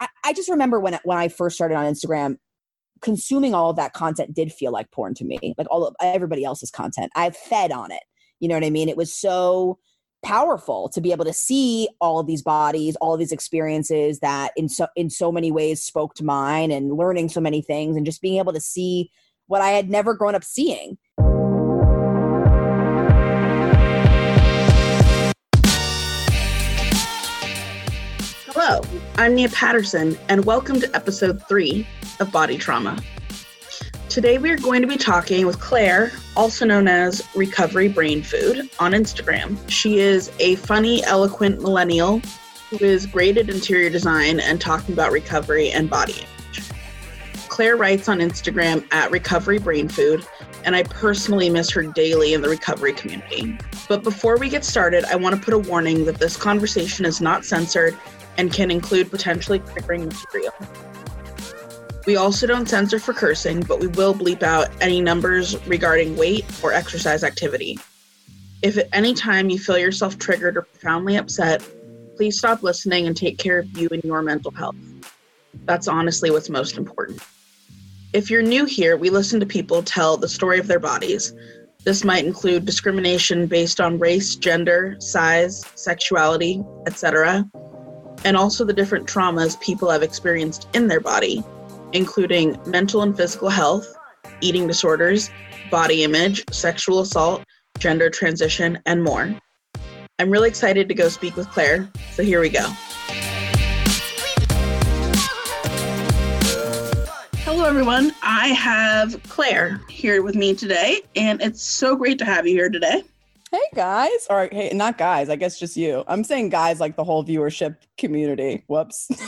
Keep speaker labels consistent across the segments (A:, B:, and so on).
A: I, I just remember when when I first started on Instagram, consuming all of that content did feel like porn to me, like all of everybody else's content. I fed on it. You know what I mean? It was so powerful to be able to see all of these bodies, all of these experiences that in so in so many ways spoke to mine and learning so many things and just being able to see what I had never grown up seeing.
B: Hello, I'm Nia Patterson, and welcome to episode three of Body Trauma. Today, we are going to be talking with Claire, also known as Recovery Brain Food, on Instagram. She is a funny, eloquent millennial who is great at interior design and talking about recovery and body image. Claire writes on Instagram at Recovery Brain Food, and I personally miss her daily in the recovery community. But before we get started, I want to put a warning that this conversation is not censored and can include potentially triggering material. We also don't censor for cursing, but we will bleep out any numbers regarding weight or exercise activity. If at any time you feel yourself triggered or profoundly upset, please stop listening and take care of you and your mental health. That's honestly what's most important. If you're new here, we listen to people tell the story of their bodies. This might include discrimination based on race, gender, size, sexuality, etc and also the different traumas people have experienced in their body, including mental and physical health, eating disorders, body image, sexual assault, gender transition, and more. I'm really excited to go speak with Claire, so here we go. Hello, everyone. I have Claire here with me today, and it's so great to have you here today.
A: Hey guys, or hey, not guys. I guess just you. I'm saying guys like the whole viewership community. Whoops.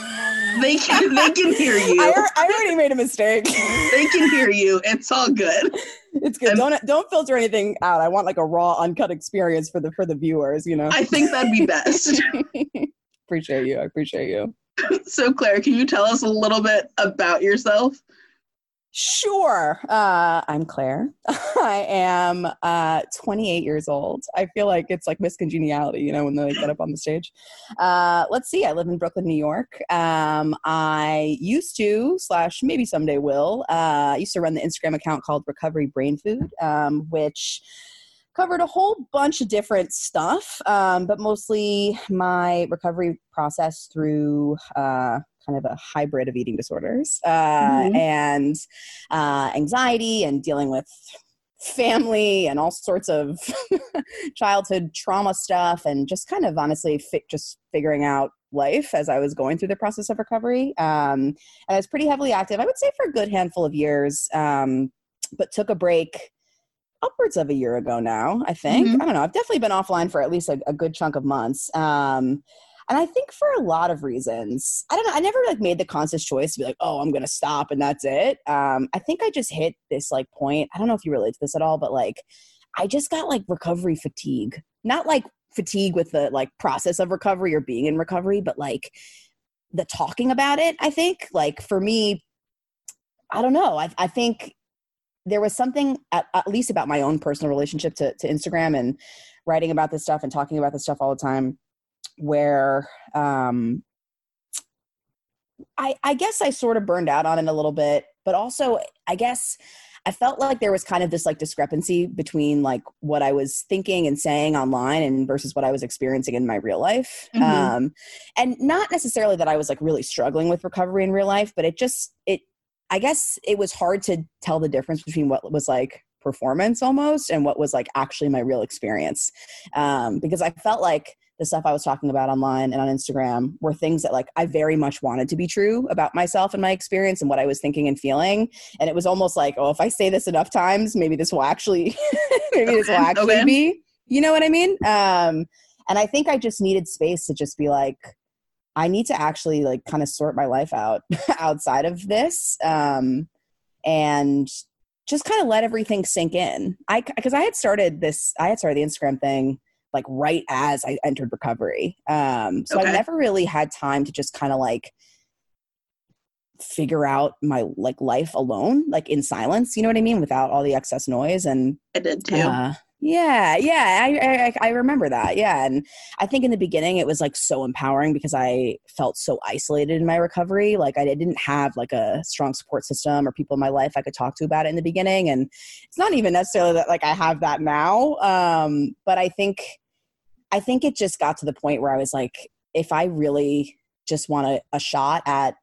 B: They can they can hear you.
A: I, I already made a mistake.
B: they can hear you. It's all good.
A: It's good. don't don't filter anything out. I want like a raw, uncut experience for the for the viewers. You know.
B: I think that'd be best.
A: appreciate you. I appreciate you.
B: So Claire, can you tell us a little bit about yourself?
A: Sure. Uh, I'm Claire. I am uh, 28 years old. I feel like it's like Miss Congeniality, you know, when they get up on the stage. Uh, let's see. I live in Brooklyn, New York. Um, I used to, slash maybe someday will, uh, I used to run the Instagram account called Recovery Brain Food, um, which covered a whole bunch of different stuff, um, but mostly my recovery process through uh, kind of a hybrid of eating disorders uh, mm-hmm. and uh, anxiety and dealing with family and all sorts of childhood trauma stuff and just kind of honestly fi- just figuring out life as I was going through the process of recovery. Um, and I was pretty heavily active, I would say, for a good handful of years, um, but took a break upwards of a year ago now, I think. Mm-hmm. I don't know. I've definitely been offline for at least a, a good chunk of months. Um, and I think for a lot of reasons, I don't know. I never like made the conscious choice to be like, oh, I'm gonna stop and that's it. Um, I think I just hit this like point. I don't know if you relate to this at all, but like, I just got like recovery fatigue. Not like fatigue with the like process of recovery or being in recovery, but like the talking about it. I think like for me, I don't know. I, I think there was something at, at least about my own personal relationship to, to Instagram and writing about this stuff and talking about this stuff all the time where um, I, I guess I sort of burned out on it a little bit, but also I guess I felt like there was kind of this like discrepancy between like what I was thinking and saying online and versus what I was experiencing in my real life. Mm-hmm. Um, and not necessarily that I was like really struggling with recovery in real life, but it just, it, I guess it was hard to tell the difference between what was like performance almost and what was like actually my real experience. Um, because I felt like, the stuff I was talking about online and on Instagram were things that like I very much wanted to be true about myself and my experience and what I was thinking and feeling. And it was almost like, oh, if I say this enough times, maybe this will actually maybe this will actually okay. be. You know what I mean? Um, and I think I just needed space to just be like, I need to actually like kind of sort my life out outside of this. Um, and just kind of let everything sink in. I because I had started this, I had started the Instagram thing like right as I entered recovery. Um, so okay. I never really had time to just kind of like figure out my like life alone, like in silence. You know what I mean? Without all the excess noise. And
B: I did too. Uh,
A: Yeah, yeah, I, I I remember that. Yeah, and I think in the beginning it was like so empowering because I felt so isolated in my recovery. Like I didn't have like a strong support system or people in my life I could talk to about it in the beginning. And it's not even necessarily that like I have that now. Um, but I think I think it just got to the point where I was like, if I really just want a, a shot at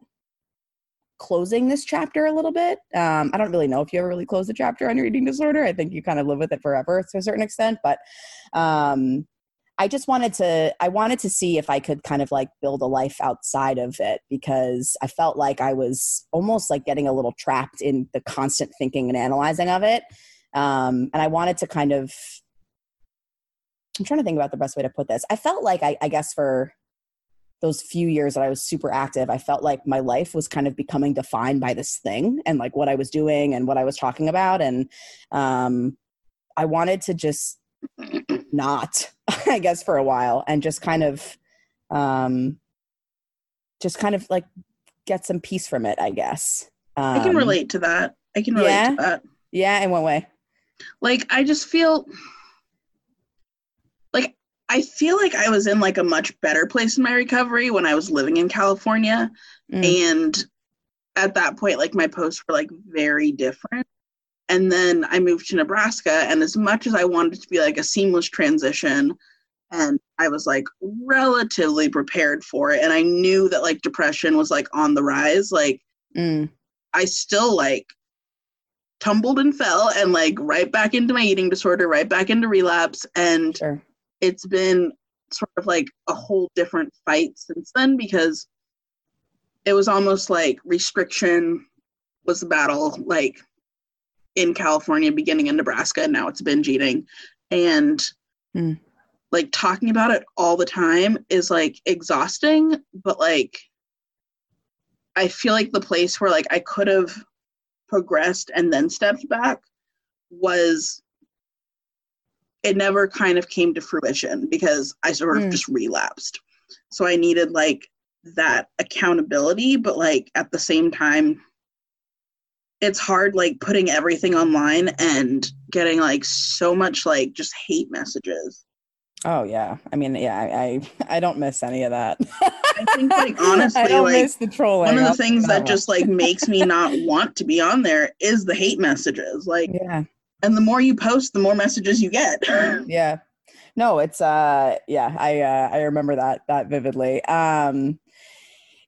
A: closing this chapter a little bit. Um, I don't really know if you ever really close the chapter on your eating disorder. I think you kind of live with it forever to a certain extent, but um, I just wanted to I wanted to see if I could kind of like build a life outside of it because I felt like I was almost like getting a little trapped in the constant thinking and analyzing of it. Um, and I wanted to kind of I'm trying to think about the best way to put this. I felt like I, I guess for those few years that I was super active, I felt like my life was kind of becoming defined by this thing and like what I was doing and what I was talking about. And um, I wanted to just not, I guess, for a while and just kind of, um, just kind of like get some peace from it, I guess.
B: Um, I can um, relate to that. I can relate
A: yeah?
B: to that.
A: Yeah. In what way?
B: Like, I just feel I feel like I was in like a much better place in my recovery when I was living in California. Mm. And at that point, like my posts were like very different. And then I moved to Nebraska. And as much as I wanted to be like a seamless transition, and I was like relatively prepared for it. And I knew that like depression was like on the rise. Like, mm. I still like tumbled and fell and like right back into my eating disorder, right back into relapse. And sure it's been sort of like a whole different fight since then because it was almost like restriction was the battle like in California beginning in Nebraska and now it's binge eating and mm. like talking about it all the time is like exhausting but like I feel like the place where like I could have progressed and then stepped back was it never kind of came to fruition because I sort of mm. just relapsed. So I needed like that accountability, but like at the same time, it's hard like putting everything online and getting like so much like just hate messages.
A: Oh yeah, I mean, yeah, I I, I don't miss any of that.
B: I think like honestly, I
A: don't
B: like
A: miss the trolling.
B: one of the things that just like makes me not want to be on there is the hate messages. Like,
A: yeah,
B: and the more you post the more messages you get.
A: Yeah. No it's uh yeah i uh, i remember that that vividly. Um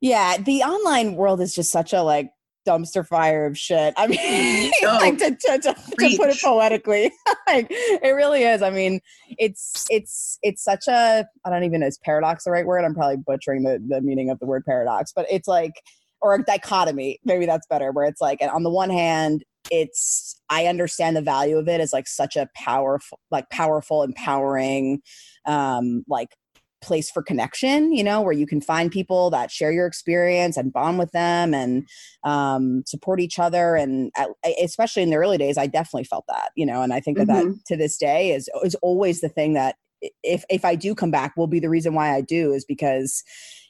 A: yeah the online world is just such a like dumpster fire of shit. I mean oh, like to, to, to, to, put it poetically like it really is. I mean it's it's it's such a i don't even know is paradox the right word? I'm probably butchering the, the meaning of the word paradox but it's like or a dichotomy maybe that's better where it's like on the one hand it's i understand the value of it as like such a powerful like powerful empowering um like place for connection you know where you can find people that share your experience and bond with them and um, support each other and at, especially in the early days i definitely felt that you know and i think that mm-hmm. that to this day is is always the thing that if if i do come back will be the reason why i do is because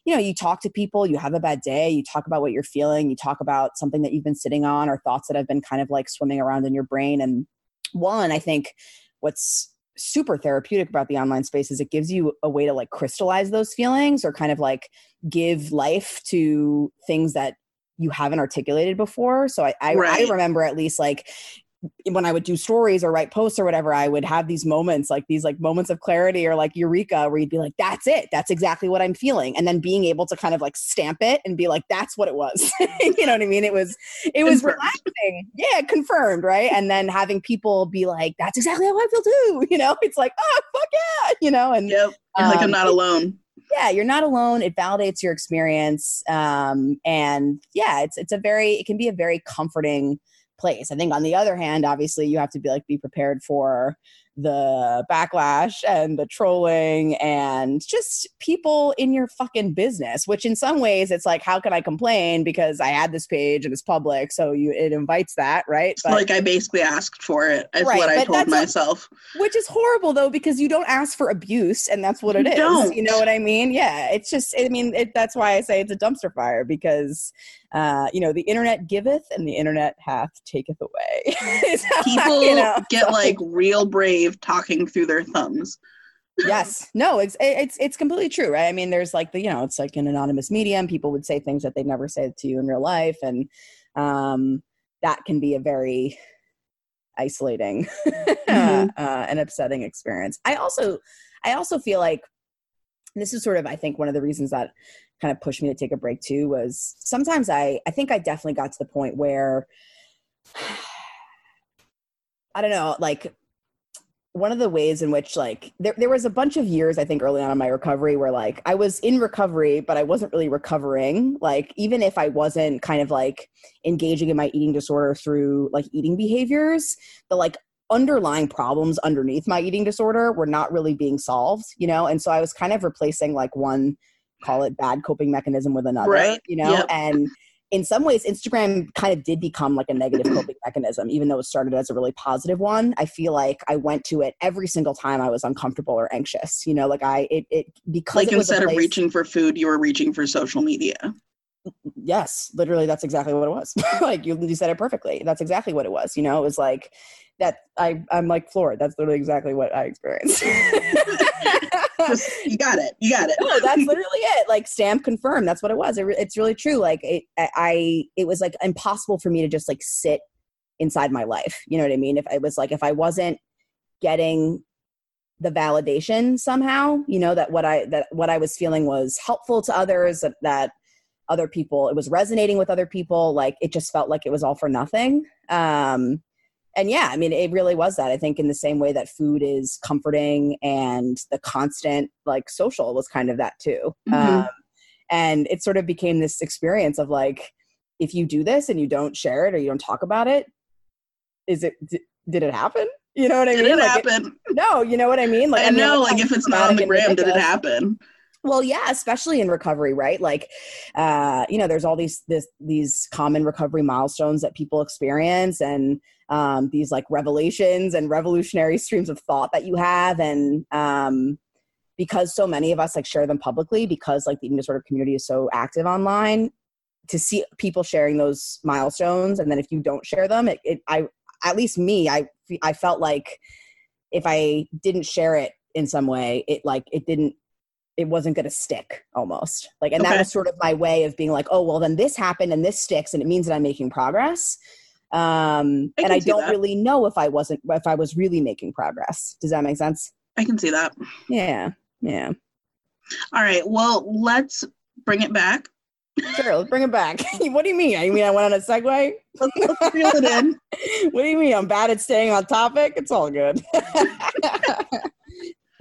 A: you know, you talk to people, you have a bad day, you talk about what you're feeling, you talk about something that you've been sitting on or thoughts that have been kind of like swimming around in your brain. And one, I think what's super therapeutic about the online space is it gives you a way to like crystallize those feelings or kind of like give life to things that you haven't articulated before. So I, I, right. I, remember at least like when I would do stories or write posts or whatever, I would have these moments, like these like moments of clarity or like eureka, where you'd be like, "That's it. That's exactly what I'm feeling," and then being able to kind of like stamp it and be like, "That's what it was." you know what I mean? It was it was confirmed. relaxing. Yeah, confirmed, right? And then having people be like, "That's exactly how I feel too." You know, it's like, "Oh fuck yeah," you know, and
B: yep, um, like I'm um, not alone
A: yeah you're not alone it validates your experience um, and yeah it's it's a very it can be a very comforting place. I think on the other hand, obviously you have to be like be prepared for the backlash and the trolling and just people in your fucking business which in some ways it's like how can i complain because i had this page and it's public so you it invites that right
B: but, like i basically asked for it is right, what i told myself
A: a, which is horrible though because you don't ask for abuse and that's what it
B: you
A: is.
B: don't.
A: you know what i mean yeah it's just i mean it, that's why i say it's a dumpster fire because uh, you know, the internet giveth and the internet hath taketh away.
B: People you know, get like real brave talking through their thumbs.
A: yes no it's it's it's completely true right i mean there's like the you know it's like an anonymous medium people would say things that they'd never say to you in real life and um that can be a very isolating mm-hmm. uh, and upsetting experience i also i also feel like this is sort of i think one of the reasons that kind of pushed me to take a break too was sometimes i i think i definitely got to the point where i don't know like one of the ways in which like there, there was a bunch of years i think early on in my recovery where like i was in recovery but i wasn't really recovering. Like even if i wasn't kind of like engaging in my eating disorder through like eating behaviors the like underlying problems underneath my eating disorder were not really being solved you know? And so i was kind of replacing like one call it bad coping mechanism with another right. you know? Yep. and in some ways instagram kind of did become like a negative coping mechanism even though it started as a really positive one. I feel like i went to it every single time i was uncomfortable or anxious you know? Like i it, it because
B: like
A: it
B: instead place, of reaching for food you were reaching for social media.
A: Yes literally that's exactly what it was. Like you, you said it perfectly. That's exactly what it was you know? It was like that i i'm like floored that's literally exactly what i experienced
B: Just, you got it. You got it.
A: no, that's literally it. Like stamp confirmed. That's what it was. It, it's really true. Like it, I, it was like impossible for me to just like sit inside my life. You know what I mean? If I was like, if I wasn't getting the validation somehow, you know, that what I, that what I was feeling was helpful to others, that, that other people, it was resonating with other people. Like it just felt like it was all for nothing. Um, and yeah, I mean, it really was that. I think in the same way that food is comforting and the constant like social was kind of that too. Mm-hmm. Um, and it sort of became this experience of like, if you do this and you don't share it or you don't talk about it, is it, d- did it happen? You know what I
B: did
A: mean?
B: It
A: like
B: happen?
A: It, no, you know what I mean?
B: Like I, I know, like if it's not on the gram, did it happen?
A: well yeah especially in recovery right like uh you know there's all these this these common recovery milestones that people experience and um these like revelations and revolutionary streams of thought that you have. And um because so many of us like share them publicly because like the eating disorder community is so active online to see people sharing those milestones and then if you don't share them it, it i at least me i i felt like if i didn't share it in some way it like it didn't it wasn't going to stick almost. Like and okay. that was sort of my way of being like oh well then this happened and this sticks and it means that i'm making progress um I and i don't that. really know if i wasn't if i was really making progress. Does that make sense?
B: I can see that.
A: Yeah yeah.
B: All right well let's bring it back.
A: Sure let's bring it back. What do you mean? I mean i went on a segue? Let's, let's reel it in. What do you mean? I'm bad at staying on topic? It's all good.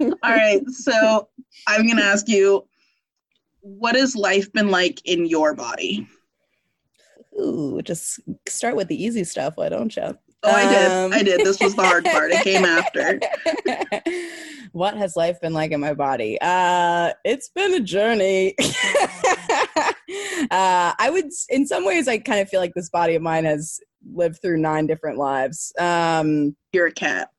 B: All right so I'm going to ask you, what has life been like in your body?
A: Ooh, just start with the easy stuff, why don't you?
B: Oh, I did. Um, I did. This was the hard part. It came after.
A: what has life been like in my body? Uh, it's been a journey. uh, I would, in some ways, I kind of feel like this body of mine has lived through nine different lives. Um,
B: You're a cat.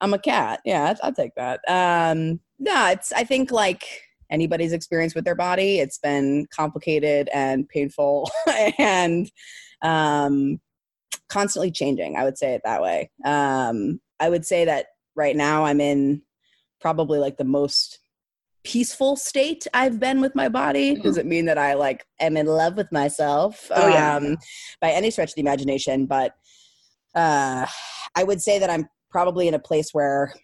A: I'm a cat. Yeah, I'll take that. Um, no, it's I think like anybody's experience with their body, it's been complicated and painful and um, constantly changing. I would say it that way. Um, I would say that right now I'm in probably like the most peaceful state I've been with my body. Mm-hmm. Does it mean that I like am in love with myself?
B: Oh, yeah.
A: Um, by any stretch of the imagination, but uh, I would say that I'm probably in a place where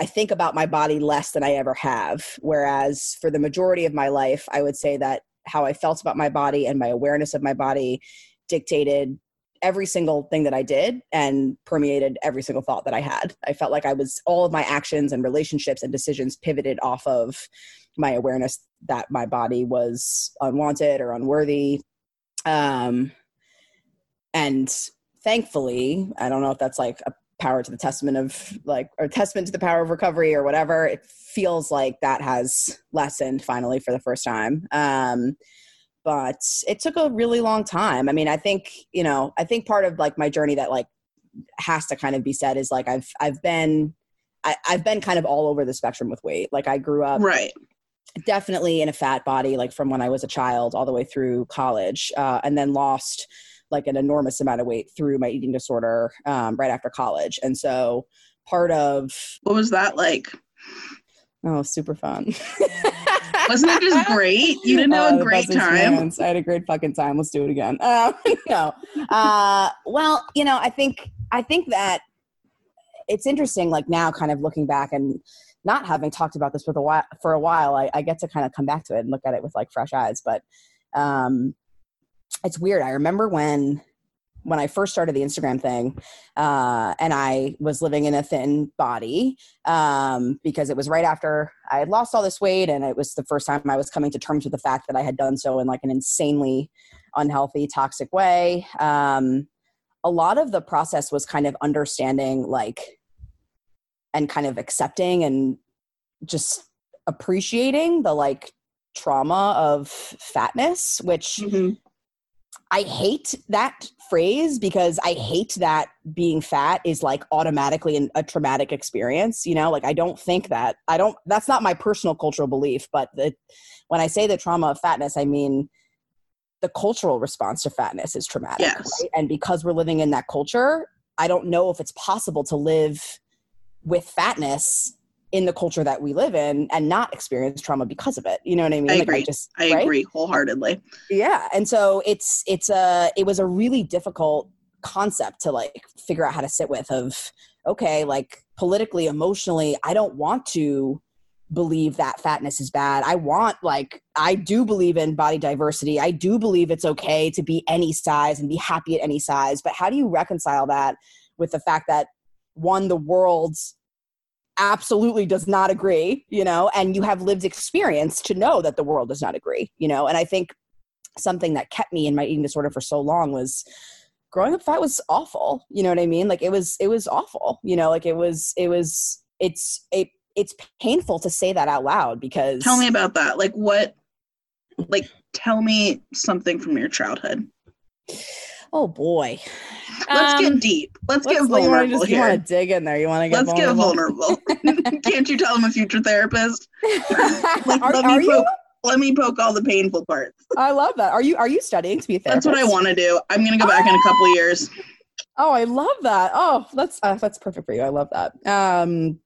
A: I think about my body less than I ever have. Whereas for the majority of my life, I would say that how I felt about my body and my awareness of my body dictated every single thing that I did and permeated every single thought that I had. I felt like I was all of my actions and relationships and decisions pivoted off of my awareness that my body was unwanted or unworthy. Um, and thankfully, I don't know if that's like a power to the testament of like or testament to the power of recovery or whatever it feels like that has lessened finally for the first time. Um but it took a really long time. I mean i think you know i think part of like my journey that like has to kind of be said is like i've i've been I, i've been kind of all over the spectrum with weight. Like i grew up
B: right.
A: definitely in a fat body like from when i was a child all the way through college uh, and then lost like an enormous amount of weight through my eating disorder um, right after college. And so part of
B: What was that like?
A: oh super fun
B: Wasn't it just great? You didn't have
A: Oh,
B: a great time.
A: experience. I had a great fucking time. Let's do it again. Uh, no. Uh, well, you know, I think I think that it's interesting. Like now, kind of looking back and not having talked about this for a while, for a while, I, I get to kind of come back to it and look at it with like fresh eyes. But um, it's weird. I remember when when I first started the Instagram thing, uh, and I was living in a thin body um, because it was right after I had lost all this weight, and it was the first time I was coming to terms with the fact that I had done so in like an insanely unhealthy, toxic way. Um, a lot of the process was kind of understanding, like, and kind of accepting and just appreciating the like trauma of fatness, which
B: Mhm.
A: I hate that phrase because I hate that being fat is like automatically an, a traumatic experience. You know, like I don't think that I don't. That's not my personal cultural belief. But the, when I say the trauma of fatness, I mean the cultural response to fatness is traumatic.
B: Yes.
A: right? And because we're living in that culture, I don't know if it's possible to live with fatness in the culture that we live in and not experience trauma because of it. You know what I mean?
B: I
A: Like,
B: agree.
A: just
B: I
A: right?
B: agree wholeheartedly.
A: yeah and so it's it's a it was a really difficult concept to like figure out how to sit with of okay like politically emotionally i don't want to believe that fatness is bad i want like i do believe in body diversity i do believe it's okay to be any size and be happy at any size but how do you reconcile that with the fact that one the world's absolutely does not agree, you know, and you have lived experience to know that the world does not agree, you know. And I think something that kept me in my eating disorder for so long was growing up fat was awful. You know what I mean? Like it was it was awful, you know, like it was it was it's it it's painful to say that out loud because
B: Tell me about that. Like what like tell me something from your childhood.
A: Oh boy.
B: Let's
A: Um,
B: get deep. Let's, get
A: let's- you wanna
B: vulnerable
A: just- You want to dig in there? You want to get
B: Let's get
A: vulnerable?
B: vulnerable. Can't you tell I'm a future therapist? Like,
A: are
B: let me
A: are you?
B: poke- Let me poke all the painful parts.
A: I love that. Are you are you studying to be a therapist?
B: That's what I want to do. I'm gonna go back in a couple of years.
A: Oh, I love that. Oh, that's uh, that's perfect for you. I love that. Um,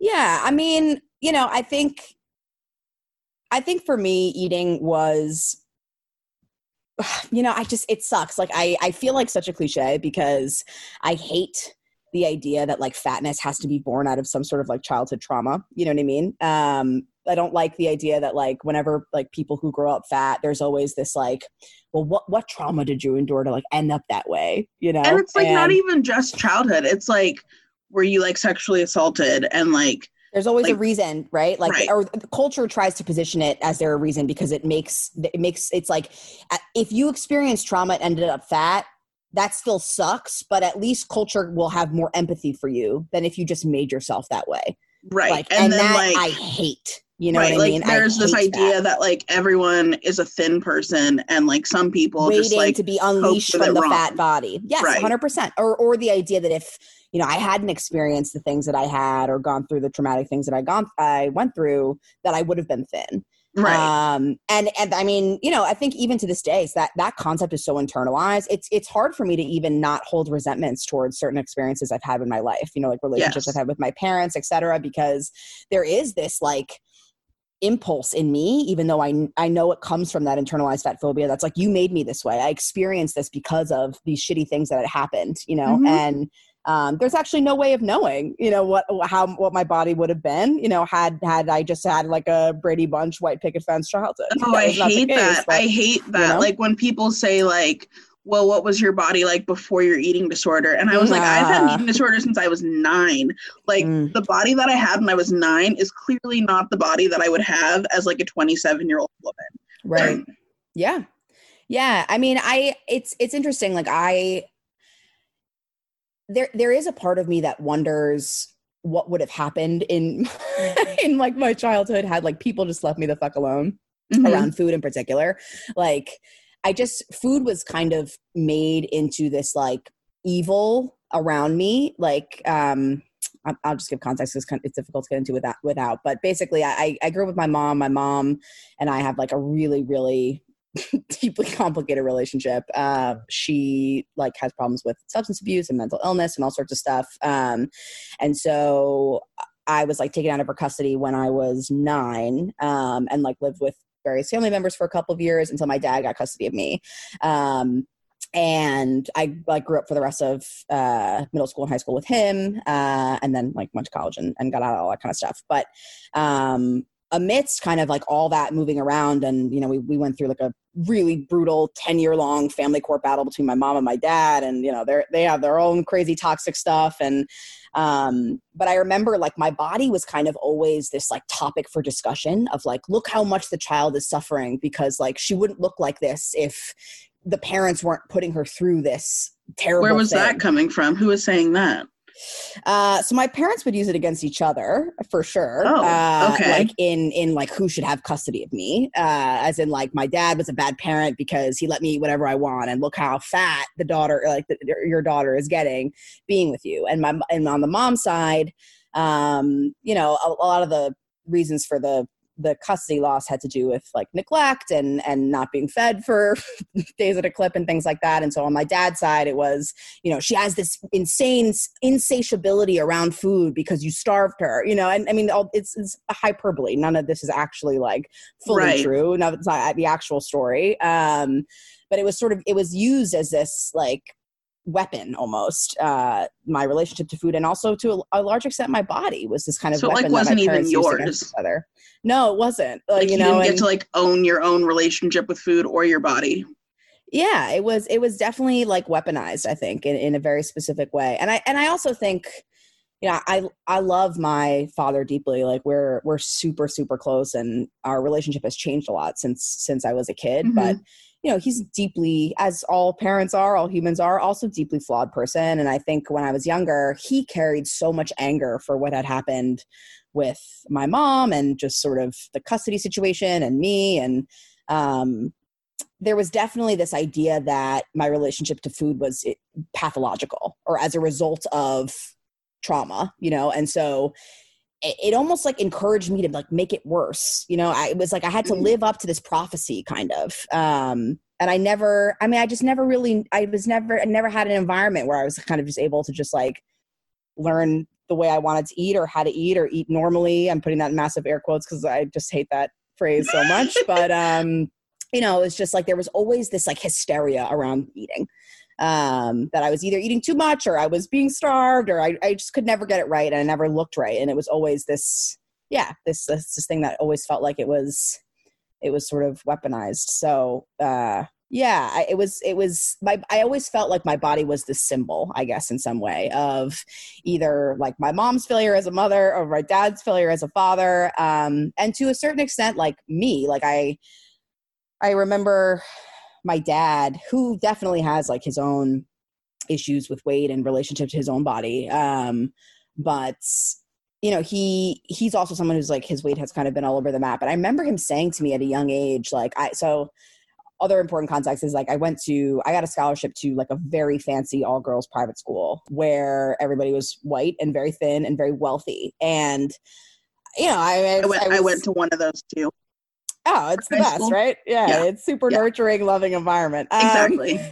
A: yeah, I mean, you know, I think, I think for me, eating was, you know, I just it sucks. Like I I feel like such a cliche because I hate the idea that like fatness has to be born out of some sort of like childhood trauma. You know what I mean? Um, I don't like the idea that like whenever like people who grow up fat, there's always this like, well, what what trauma did you endure to like end up that way? You know,
B: And it's like not even just childhood. It's like were you like sexually assaulted and like
A: there's always a reason, right? Like,
B: Right.
A: or the culture tries to position it as there a reason because it makes it makes it's like if you experience trauma and ended up fat. That still sucks, but at least culture will have more empathy for you than if you just made yourself that way.
B: right.
A: Like,
B: and,
A: and,
B: then
A: that
B: like
A: I hate. You know
B: right,
A: what I
B: like
A: mean?
B: There's this idea
A: that.
B: that. like everyone is a thin person and like some people
A: waiting
B: just like
A: to be unleashed from the
B: wrong.
A: fat body. Yes,
B: Right.
A: hundred percent. Or or the idea that if you know I hadn't experienced the things that I had or gone through the traumatic things that I gone I went through, that I would have been thin.
B: right.
A: Um, and and I mean, you know, I think even to this day, that that concept is so internalized. It's it's hard for me to even not hold resentments towards certain experiences I've had in my life. You know, like relationships
B: Yes.
A: I've had with my parents, etc. Because there is this like impulse in me even though I, I know it comes from that internalized fat phobia that's like you made me this way i experienced this because of these shitty things that had happened you know
B: Mhm.
A: and um, there's actually no way of knowing you know what how what my body would have been you know had had i just had like a brady bunch white picket fence childhood
B: Oh,
A: That
B: I
A: was not the
B: hate
A: case,
B: that.
A: but-
B: I hate that. Like when people say like, "Well, what was your body like before your eating disorder?" And I was like, "I've had an eating disorder since I was nine. Like
A: Mm.
B: the body that I had when I was nine is clearly not the body that I would have as like a 27 year old woman."
A: right yeah yeah i mean i it's it's interesting like i there there is a part of me that wonders what would have happened in in like my childhood had like people just left me the fuck alone
B: Mhm.
A: around food in particular like i just food was kind of made into this like evil around me like um I'll just give context because it's difficult to get into without without. But basically, I I grew up with my mom. My mom and I have like a really really deeply complicated relationship. Uh, she like has problems with substance abuse and mental illness and all sorts of stuff. Um, and so I was like taken out of her custody when I was nine, um, and like lived with various family members for a couple of years until my dad got custody of me. Um, and I like grew up for the rest of uh, middle school and high school with him, uh, and then like went to college and, and got out of all that kind of stuff. But um, amidst kind of like all that moving around and you know we, we went through like a really brutal 10 year long family court battle between my mom and my dad and you know they're they have their own crazy toxic stuff and um but i remember like my body was kind of always this like topic for discussion of like look how much the child is suffering because like she wouldn't look like this if the parents weren't putting her through this terrible
B: where was
A: thing.
B: that coming from who was saying that
A: uh, so my parents would use it against each other for sure.
B: Oh,
A: uh,
B: okay.
A: Like in in like who should have custody of me, uh, as in like my dad was a bad parent because he let me eat whatever I want, and look how fat the daughter, like the, your daughter, is getting being with you. And my and on the mom side, um, you know, a, a lot of the reasons for the the custody loss had to do with like neglect and and not being fed for days at a clip and things like that. And so on my dad's side it was you know she has this insane insatiability around food because you starved her you know? And i mean it's, it's a hyperbole. None of this is actually like fully
B: Right.
A: true. None of it's not the actual story. Um but it was sort of it was used as this like weapon almost uh my relationship to food and also to a, a large extent my body was this kind of
B: So like,
A: weapon that my
B: wasn't even yours.
A: other. no it wasn't uh,
B: like
A: you
B: you,
A: know
B: didn't get
A: and-
B: to like own your own relationship with food or your body
A: yeah it was it was definitely like weaponized i think in, in a very specific way and i and i also think you know i i love my father deeply like we're we're super super close and our relationship has changed a lot since since i was a kid
B: Mhm.
A: but you know he's deeply as all parents are all humans are also deeply flawed person. And i think when i was younger he carried so much anger for what had happened with my mom and just sort of the custody situation and me. And um there was definitely this idea that my relationship to food was eh, pathological or as a result of trauma you know? And so it, almost like encouraged me to like make it worse you know? I, it was like i had to
B: Mhm.
A: live up to this prophecy kind of um and i never i mean i just never really i was never i never had an environment where i was kind of just able to just like learn the way i wanted to eat or how to eat or eat normally. I'm putting that in massive air quotes because i just hate that phrase so much but um you know it's just like there was always this like hysteria around eating um that i was either eating too much or i was being starved or i, I just could never get it right and i never looked right. And it was always this yeah this this, this thing that always felt like it was it was sort of weaponized. So uh yeah I, it was it was my i always felt like my body was this symbol i guess in some way of either like my mom's failure as a mother or my dad's failure as a father. Um and to a certain extent like me like i i remember my dad who definitely has like his own issues with weight and relationship to his own body um but you know he he's also someone who's like his weight has kind of been all over the map and i remember him saying to me at a young age like i so other important context is like I went to I got a scholarship to like a very fancy all girls private school where everybody was white and very thin and very wealthy and you know I
B: I went, I,
A: was-
B: went to one of those too.
A: Oh it's the best right yeah,
B: Yeah.
A: it's super
B: Yeah.
A: nurturing loving environment Um,
B: Exactly.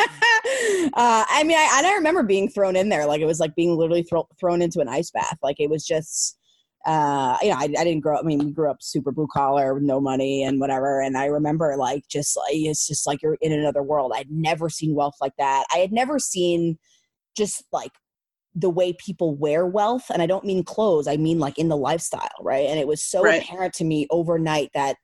A: uh, I mean, I, and I remember being thrown in there like it was like being literally thro- thrown into an ice bath. Like it was just, uh, you know, I, I didn't grow up. I mean, we grew up super blue collar, with no money and whatever. And I remember like just like it's just like you're in another world. I'd never seen wealth like that. I had never seen just like the way people wear wealth and i don't mean clothes i mean like in the lifestyle right and it was so
B: Right.
A: apparent to me overnight that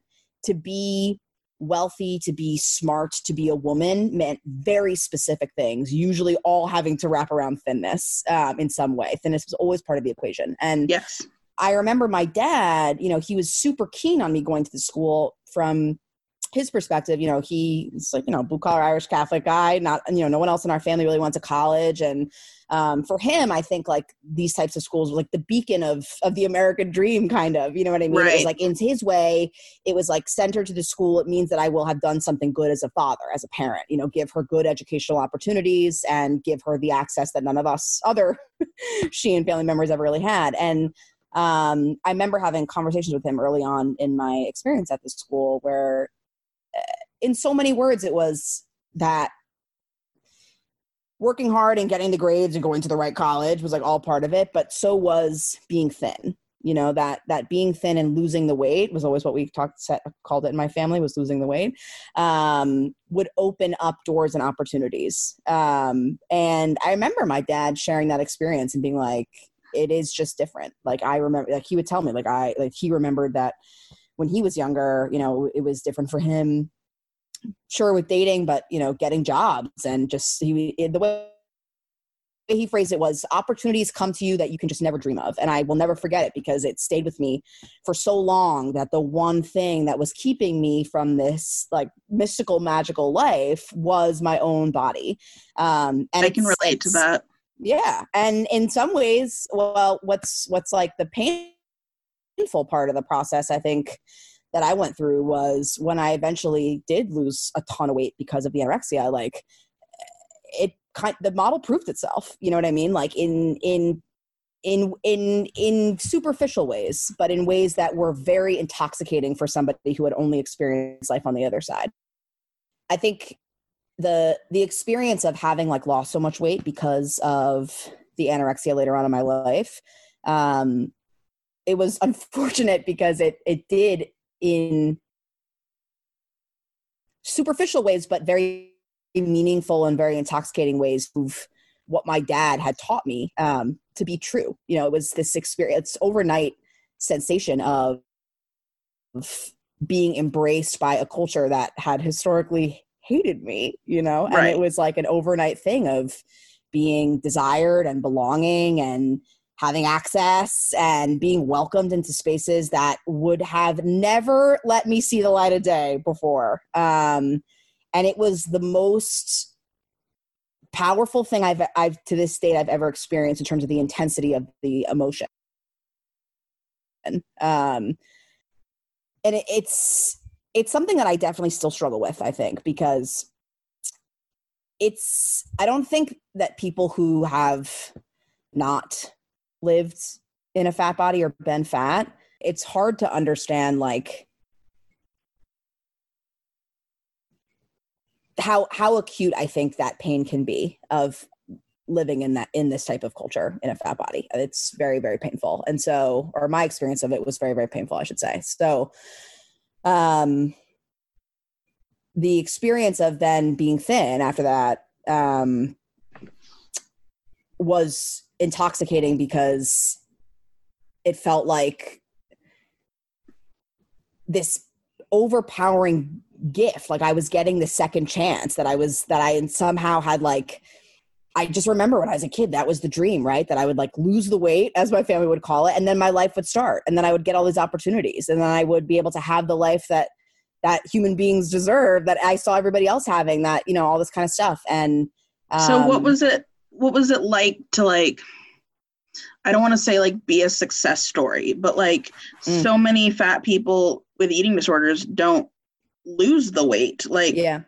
A: to be wealthy to be smart to be a woman meant very specific things usually all having to wrap around thinness um, in some way thinness was always part of the equation and
B: Yes.
A: I remember my dad, you know, he was super keen on me going to the school from his perspective. You know, he's like, you know, blue collar Irish Catholic guy, not, you know, no one else in our family really went to college. And um, for him, I think like these types of schools were like the beacon of, of the American dream, kind of, you know what I mean? It was like in his way, it was like centered to the school. It means that I will have done something good as a father, as a parent, you know, give her good educational opportunities and give her the access that none of us other she and family members ever really had. And um, I remember having conversations with him early on in my experience at the school where, in so many words, it was that working hard and getting the grades and going to the right college was like all part of it, but so was being thin. You know that that being thin and losing the weight was always what we talked set, called it in my family was losing the weight. Um, would open up doors and opportunities. Um, and I remember my dad sharing that experience and being like, "It is just different." Like I remember, like he would tell me, like I like he remembered that when he was younger, you know, it was different for him sure with dating, but you know, getting jobs and just he the way he phrased it was opportunities come to you that you can just never dream of and i will never forget it because it stayed with me for so long that the one thing that was keeping me from this like mystical magical life was my own body um
B: and i can relate to that.
A: Yeah and in some ways well what's what's like the painful part of the process i think that I went through was when I eventually did lose a ton of weight because of the anorexia, like it kind the model proved itself. You know what I mean? Like in in in in in superficial ways, but in ways that were very intoxicating for somebody who had only experienced life on the other side. I think the the experience of having like lost so much weight because of the anorexia later on in my life um it was unfortunate because it it did in superficial ways, but very meaningful and very intoxicating ways of what my dad had taught me um, to be true. You know, it was this experience, overnight sensation of, of being embraced by a culture that had historically hated me, you know, and right. it was like an overnight thing of being desired and belonging and having access and being welcomed into spaces that would have never let me see the light of day before. Um, and it was the most powerful thing I've, I've to this date I've ever experienced in terms of the intensity of the emotion. Um, and it, it's it's something that I definitely still struggle with. I think because it's I don't think that people who have not lived in a fat body or been fat, it's hard to understand like how how acute I think that pain can be of living in that in this type of culture in a fat body. It's very very painful. And so or my experience of it was very very painful, I should say. So um the experience of then being thin after that um was intoxicating because it felt like this overpowering gift. Like i was getting the second chance that i was that i somehow had like i just remember when i was a kid that was the dream right? That i would like lose the weight as my family would call it and then my life would start and then i would get all these opportunities and then i would be able to have the life that that human beings deserve that i saw everybody else having that you know all this kind of stuff and
B: um, so what um, was it what was it like to like I don't want to say like be a success story, but like mm. so many fat people with eating disorders don't lose the weight. Like,
A: yeah.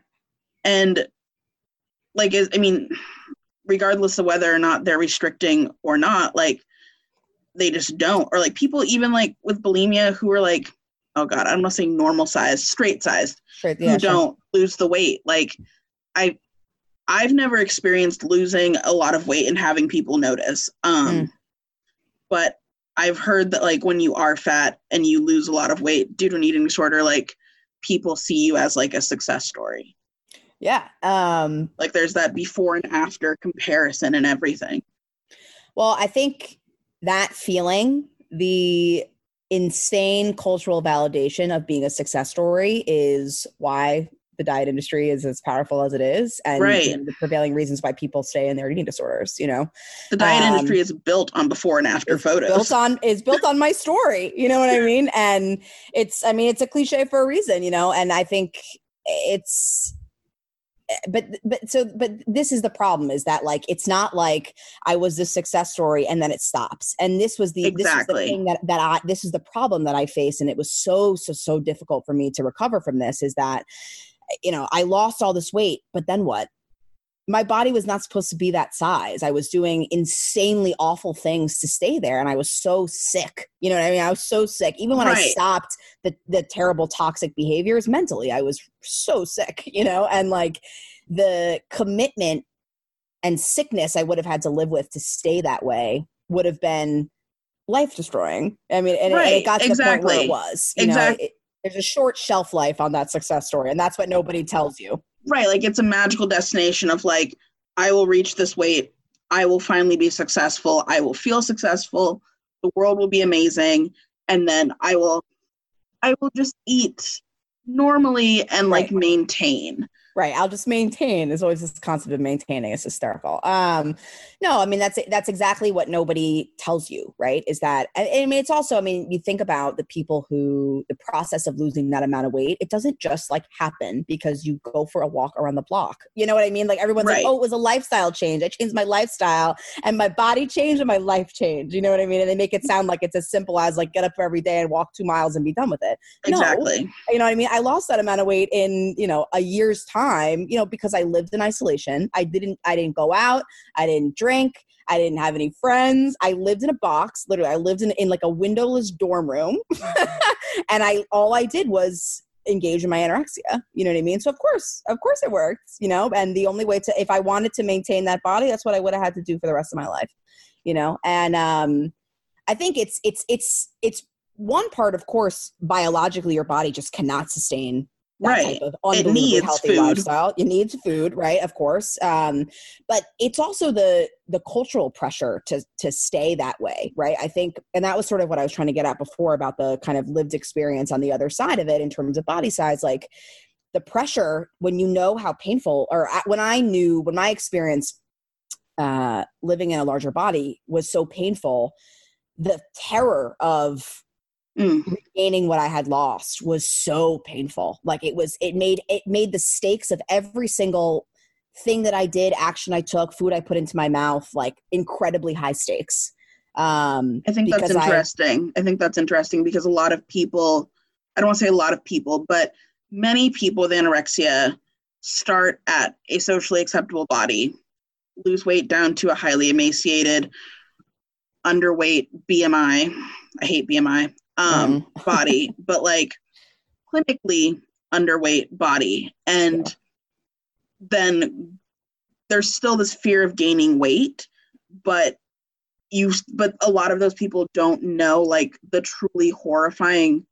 B: And like, I mean, regardless of whether or not they're restricting or not, like, they just don't. Or like people, even like with bulimia, who are like, oh God, I'm not saying normal size, straight sized, yeah, who sure. don't lose the weight. Like, I, I've never experienced losing a lot of weight and having people notice. Um, mm. But I've heard that like when you are fat and you lose a lot of weight due to an eating disorder, like people see you as like a success story.
A: Yeah. Um,
B: like there's that before and after comparison and everything.
A: Well, I think that feeling, the insane cultural validation of being a success story is why the diet industry is as powerful as it is and right. you know, the prevailing reasons why people stay in their eating disorders you know
B: the diet um, industry is built on before and after photos
A: built on is built on my story you know what i mean and it's i mean it's a cliche for a reason you know and i think it's but but so but this is the problem is that like it's not like I was a success story and then it stops. And this was the exactly. this is the thing that that I this is the problem that I face and it was so so so difficult for me to recover from this is that you know, I lost all this weight, but then what? my body was not supposed to be that size. I was doing insanely awful things to stay there. And I was so sick. You know what I mean? I was so sick. Even when right. I stopped the, the terrible toxic behaviors mentally, I was so sick, you know? And like the commitment and sickness I would have had to live with to stay that way would have been life destroying. I mean, and, right. it, and, it, got to exactly. the point where it was. You exactly. Know, it, there's a short shelf life on that success story, and that's what nobody tells you.
B: Right. Like it's a magical destination of like, I will reach this weight. I will finally be successful. I will feel successful. The world will be amazing. And then I will, I will just eat normally and like right. maintain.
A: Right. I'll just maintain. There's always this concept of maintaining. It's hysterical. Um, no, I mean that's that's exactly what nobody tells you, right? Is that I mean it's also, I mean, you think about the people who the process of losing that amount of weight, it doesn't just like happen because you go for a walk around the block. You know what I mean? Like everyone's right. like, oh, it was a lifestyle change. I changed my lifestyle and my body changed and my life changed. You know what I mean? And they make it sound like it's as simple as like get up every day and walk two miles and be done with it.
B: Exactly.
A: No, you know what I mean? I lost that amount of weight in, you know, a year's time time, you know, because I lived in isolation. I didn't I didn't go out, I didn't drink, I didn't have any friends. I lived in a box. Literally, I lived in, in like a windowless dorm room. and I all I did was engage in my anorexia. You know what I mean? So of course, of course it worked, you know, and the only way to if I wanted to maintain that body, that's what I would have had to do for the rest of my life. You know? And um I think it's it's it's it's one part, of course, biologically your body just cannot sustain
B: right. type of it needs
A: healthy
B: food.
A: lifestyle. It needs food, right? Of course. Um, but it's also the the cultural pressure to to stay that way, right? I think, and that was sort of what I was trying to get at before about the kind of lived experience on the other side of it in terms of body size, like the pressure when you know how painful, or when I knew when my experience uh, living in a larger body was so painful, the terror of mm. regaining what I had lost was so painful. Like it was, it made it made the stakes of every single thing that I did, action I took, food I put into my mouth, like incredibly high stakes. Um,
B: I think that's interesting. I, I think that's interesting because a lot of people, I don't want to say a lot of people, but many people with anorexia start at a socially acceptable body, lose weight down to a highly emaciated, underweight BMI. I hate BMI um, mm. body, but like clinically underweight body. And yeah. then there's still this fear of gaining weight, but you but a lot of those people don't know like the truly horrifying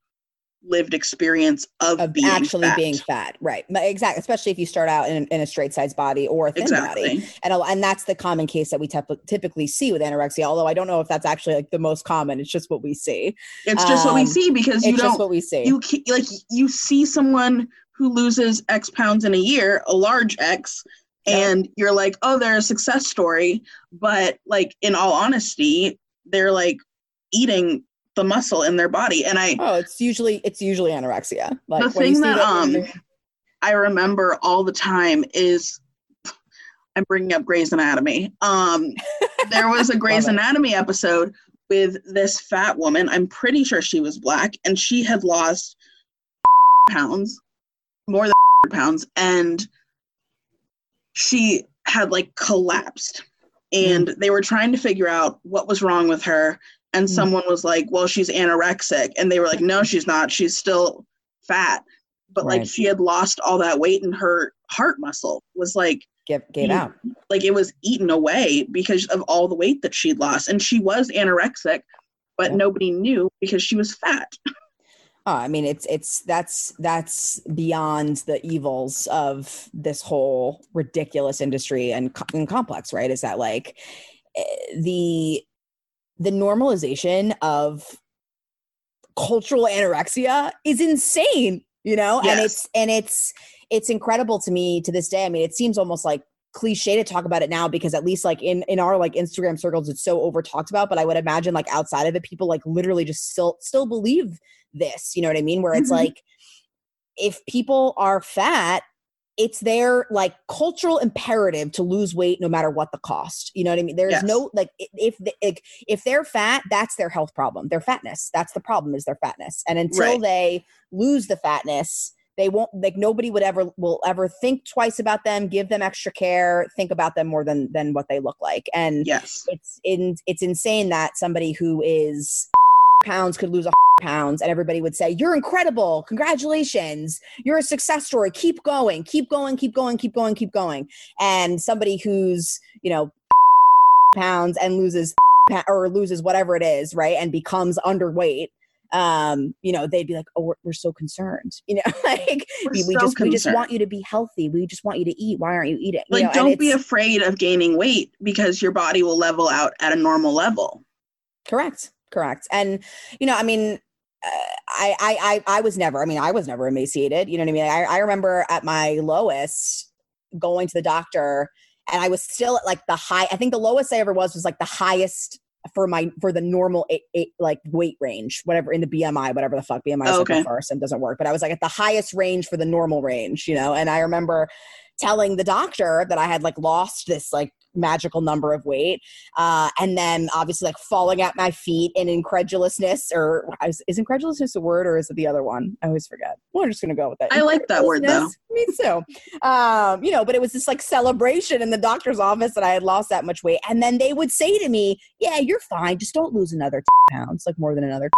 B: lived experience of, of being
A: actually
B: fat.
A: being fat right. Exactly especially if you start out in, in a straight size body or a thin exactly. body and and that's the common case that we typically see with anorexia although i don't know if that's actually like the most common. It's just what we see.
B: It's just um, what we um, see because you
A: it's
B: don't
A: just what we see.
B: you like you see someone who loses x pounds in a year a large x and you're like oh they're a success story. But like in all honesty they're like eating the muscle in their body. And I
A: oh, it's usually it's usually anorexia.
B: Like the thing that, that um I remember all the time is I'm bringing up Grey's Anatomy. Um, there was a Grey's Anatomy episode with this fat woman. I'm pretty sure she was black, and she had lost pounds, more than pounds, and she had like collapsed. And mm. they were trying to figure out what was wrong with her and mm-hmm. someone was like, "Well, she's anorexic," and they were like, "No, she's not. She's still fat." But right. like she had lost all that weight, and her heart muscle was like
A: gave, gave out,
B: like it was eaten away because of all the weight that she'd lost, and she was anorexic, but yeah. nobody knew because she was fat.
A: Oh, I mean, it's it's that's that's beyond the evils of this whole ridiculous industry and, and complex, right? Is that like eh, the the normalization of cultural anorexia is insane you know yes. and it's and it's it's incredible to me to this day i mean it seems almost like cliche to talk about it now because at least like in in our like instagram circles it's so over talked about but i would imagine like outside of it people like literally just still still believe this you know what i mean where it's mm-hmm. like if people are fat it's their like cultural imperative to lose weight no matter what the cost you know what i mean there's yes. no like if if, if they're fat that's their health problem their fatness that's the problem is their fatness and until right. they lose the fatness they won't like nobody would ever will ever think twice about them give them extra care think about them more than than what they look like and
B: Yes.
A: it's in it's insane that somebody who is pounds could lose a pounds. And everybody would say you're incredible. Congratulations. You're a success story. Keep going. Keep going. Keep going. Keep going. Keep going. And somebody who's you know pounds and loses or loses whatever it is right and becomes underweight um you know they'd be like oh we're, we're so concerned. You know like we,
B: so
A: just we just want you to be healthy. We just want you to eat. Why aren't you eating? You
B: like
A: know,
B: don't be afraid of gaining weight because your body will level out at a normal level.
A: Correct. Correct. And you know, I mean, uh, I, I I I was never. I mean, I was never emaciated. You know what I mean? I, I remember at my lowest going to the doctor, and I was still at like the high. I think the lowest I ever was was like the highest for my for the normal eight, eight, like weight range, whatever in the BMI, whatever the fuck BMI is
B: Oh,
A: like
B: okay.
A: the first and doesn't work. But I was like at the highest range for the normal range, you know. And I remember telling the doctor that I had like lost this like magical number of weight uh, and then obviously like falling at my feet in incredulousness or is, is incredulousness a word or is it the other one? I always forget. We're just gonna go with it
B: I like that word, though.
A: Me too. Um, you know but it was this like celebration in the doctor's office that i had lost that much weight and then they would say to me yeah you're fine just don't lose another pounds like more than another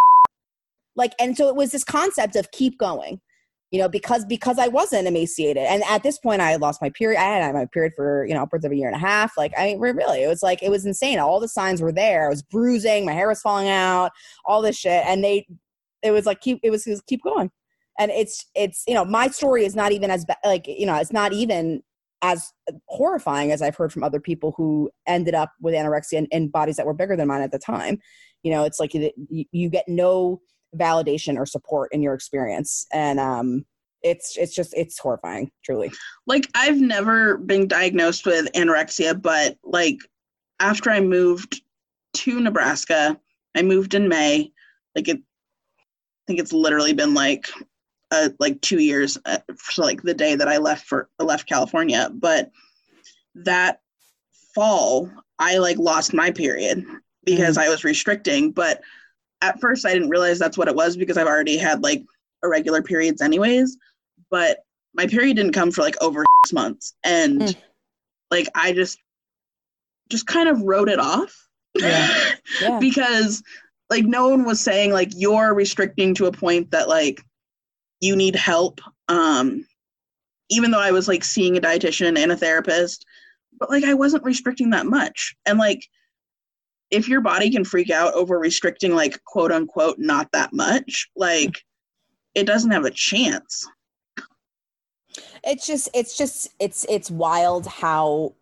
A: like and so it was this concept of keep going you know because because i wasn't emaciated. And at this point i had lost my period i had had my period for you know upwards of a year and a half. Like i mean, really it was like it was insane. All the signs were there. I was bruising my hair was falling out all this shit. And they it was like keep it was, it was keep going. And it's it's you know my story is not even as ba- like you know it's not even as horrifying as i've heard from other people who ended up with anorexia and, and bodies that were bigger than mine at the time. You know it's like you, you get no validation or support in your experience and um it's it's just it's horrifying truly
B: like I've never been diagnosed with anorexia, but like after I moved to Nebraska, I moved in May. Like it, I think it's literally been like uh, like two years uh, for like the day that I left for left California. But that fall, I like lost my period because I was restricting. But at first, I didn't realize that's what it was because I've already had like irregular periods anyways. But my period didn't come for like over six months and
A: Mm.
B: like i just just kind of wrote it off
A: Yeah. yeah
B: because like no one was saying like you're restricting to a point that like you need help um even though i was like seeing a dietitian and a therapist but like i wasn't restricting that much and like if your body can freak out over restricting like quote unquote not that much like it doesn't have a chance.
A: It's just it's just it's it's wild how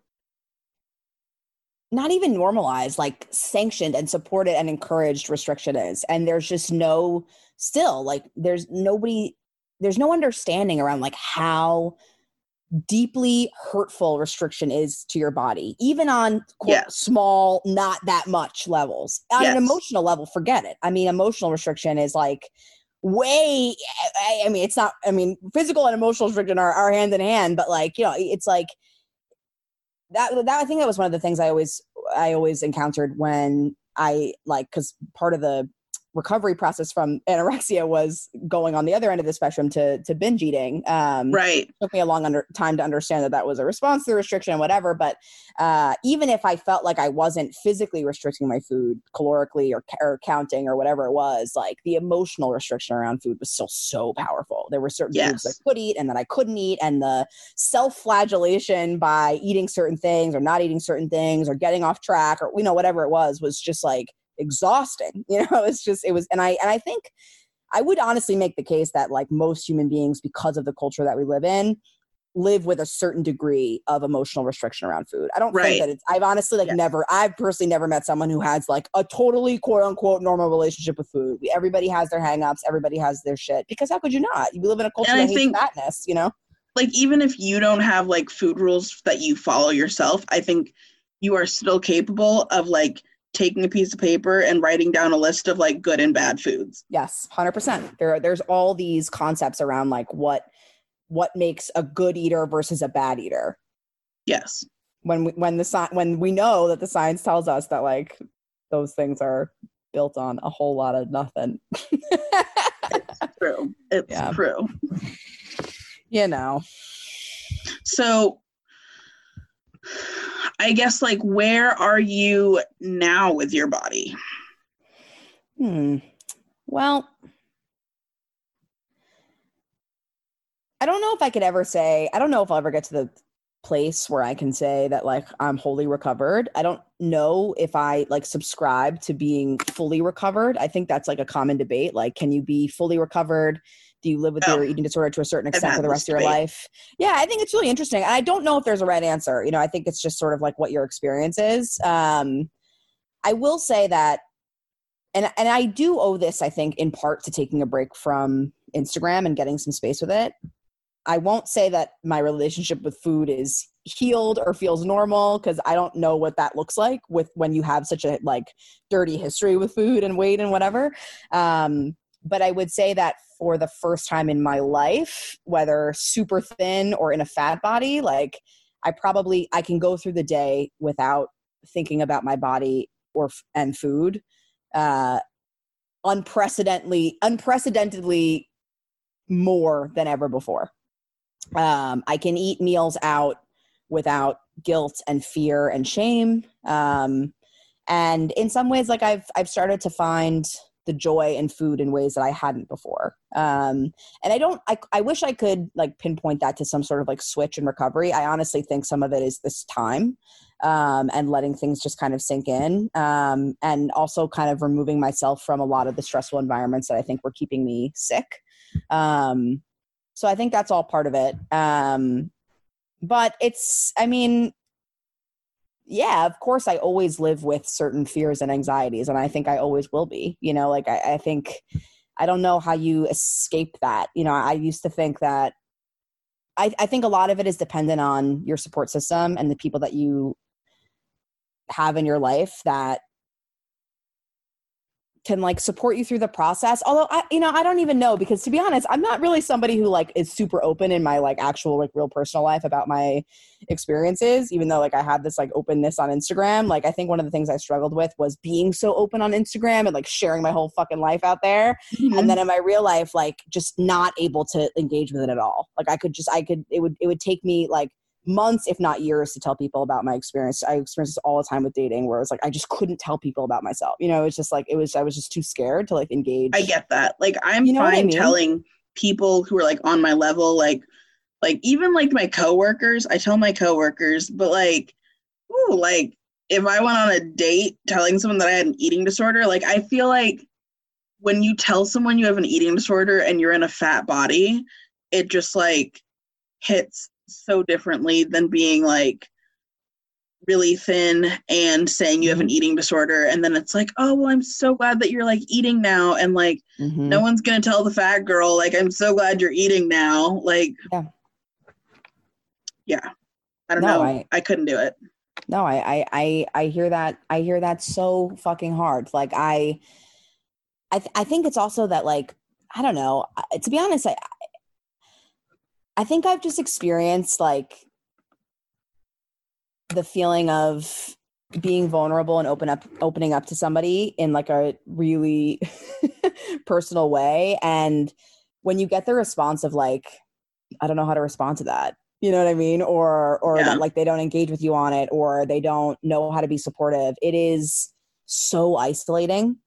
A: not even normalized like sanctioned and supported and encouraged restriction is. And there's just no still like there's nobody there's no understanding around like how deeply hurtful restriction is to your body even on quote,
B: Yes.
A: small not that much levels on
B: Yes.
A: an emotional level forget it i mean emotional restriction is like way I, I mean it's not i mean physical and emotional restriction are, are hand in hand but like you know it's like that that i think that was one of the things i always i always encountered when i like because part of the recovery process from anorexia was going on the other end of the spectrum to to binge eating. Um
B: right.
A: took me a long under, time to understand that that was a response to the restriction and whatever but uh, even if i felt like i wasn't physically restricting my food calorically or, or counting or whatever it was like the emotional restriction around food was still so powerful. There were certain foods
B: Yes.
A: i could eat and that i couldn't eat and the self-flagellation by eating certain things or not eating certain things or getting off track or you know whatever it was was just like exhausting you know it's just it was and i and i think I would honestly make the case that like most human beings, because of the culture that we live in, live with a certain degree of emotional restriction around food. I don't
B: Right.
A: think that it's I've honestly like never I've personally never met someone who has like a totally quote unquote normal relationship with food. We, everybody has their hangups, everybody has their shit. Because how could you not? You live in a culture
B: And
A: that
B: I
A: hates
B: think-
A: fatness, you know?
B: like even if you don't have like food rules that you follow yourself i think you are still capable of like taking a piece of paper and writing down a list of like good and bad foods
A: Yes, hundred percent. There, are- there's all these concepts around like what what makes a good eater versus a bad eater.
B: yes
A: when we, when the sci- when we know that the science tells us that like those things are built on a whole lot of nothing.
B: true it's
A: Yeah.
B: true
A: you know.
B: So I guess like where are you now with your body?
A: Hmm. Well, I don't know if I could ever say, I don't know if I'll ever get to the place where I can say that like I'm wholly recovered. I don't know if I like subscribe to being fully recovered. I think that's like a common debate. Like, can you be fully recovered? Do you live with oh, your eating disorder to a certain extent for the rest of your life? Yeah, I think it's really interesting. I don't know if there's a right answer. You know, I think it's just sort of like what your experience is. Um, I will say that, and and I do owe this, I think, in part to taking a break from Instagram and getting some space with it. I won't say that my relationship with food is healed or feels normal because I don't know what that looks like with when you have such a like dirty history with food and weight and whatever. Um, but I would say that for the first time in my life, whether super thin or in a fat body, like I probably I can go through the day without thinking about my body or and food uh unprecedentedly unprecedentedly more than ever before um, I can eat meals out without guilt and fear and shame. Um, and in some ways, like I've I've started to find the joy in food in ways that I hadn't before. Um, and I don't. I I wish I could like pinpoint that to some sort of like switch in recovery. I honestly think some of it is this time. Um, and letting things just kind of sink in, um, and also kind of removing myself from a lot of the stressful environments that I think were keeping me sick. Um, so I think that's all part of it. Um, but it's, I mean, yeah, of course, I always live with certain fears and anxieties, and I think I always will be. You know, like I, I think I don't know how you escape that. You know, I used to think that I, I think a lot of it is dependent on your support system and the people that you have in your life that can like support you through the process although i you know i don't even know because to be honest i'm not really somebody who like is super open in my like actual like real personal life about my experiences even though like i had this like openness on instagram. Like i think one of the things i struggled with was being so open on instagram and like sharing my whole fucking life out there. Mm-hmm. and then in my real life like just not able to engage with it at all. Like i could just i could it would it would take me like months, if not years, to tell people about my experience. I experience this all the time with dating, where it's like I just couldn't tell people about myself. You know, it's just like it was. I was just too scared to like engage.
B: I get that. Like I'm you know fine I mean? telling people who are like on my level, like like even like my coworkers. I tell my coworkers, but like, ooh, like if I went on a date telling someone that I had an eating disorder, like I feel like when you tell someone you have an eating disorder and you're in a fat body, it just like hits so differently than being like really thin and saying you have an mm-hmm. eating disorder and then it's like oh well i'm so glad that you're like eating now and like mm-hmm. no one's gonna tell the fat girl like i'm so glad you're eating now like yeah. Yeah. I don't no, know. I, I couldn't do it.
A: No I, I i hear that i hear that so fucking hard. Like i i, th- I think it's also that like i don't know. To be honest i I think I've just experienced like the feeling of being vulnerable and open up opening up to somebody in like a really personal way. And when you get the response of like I don't know how to respond to that you know what I mean? Or or yeah. that like they don't engage with you on it or they don't know how to be supportive. It is so isolating.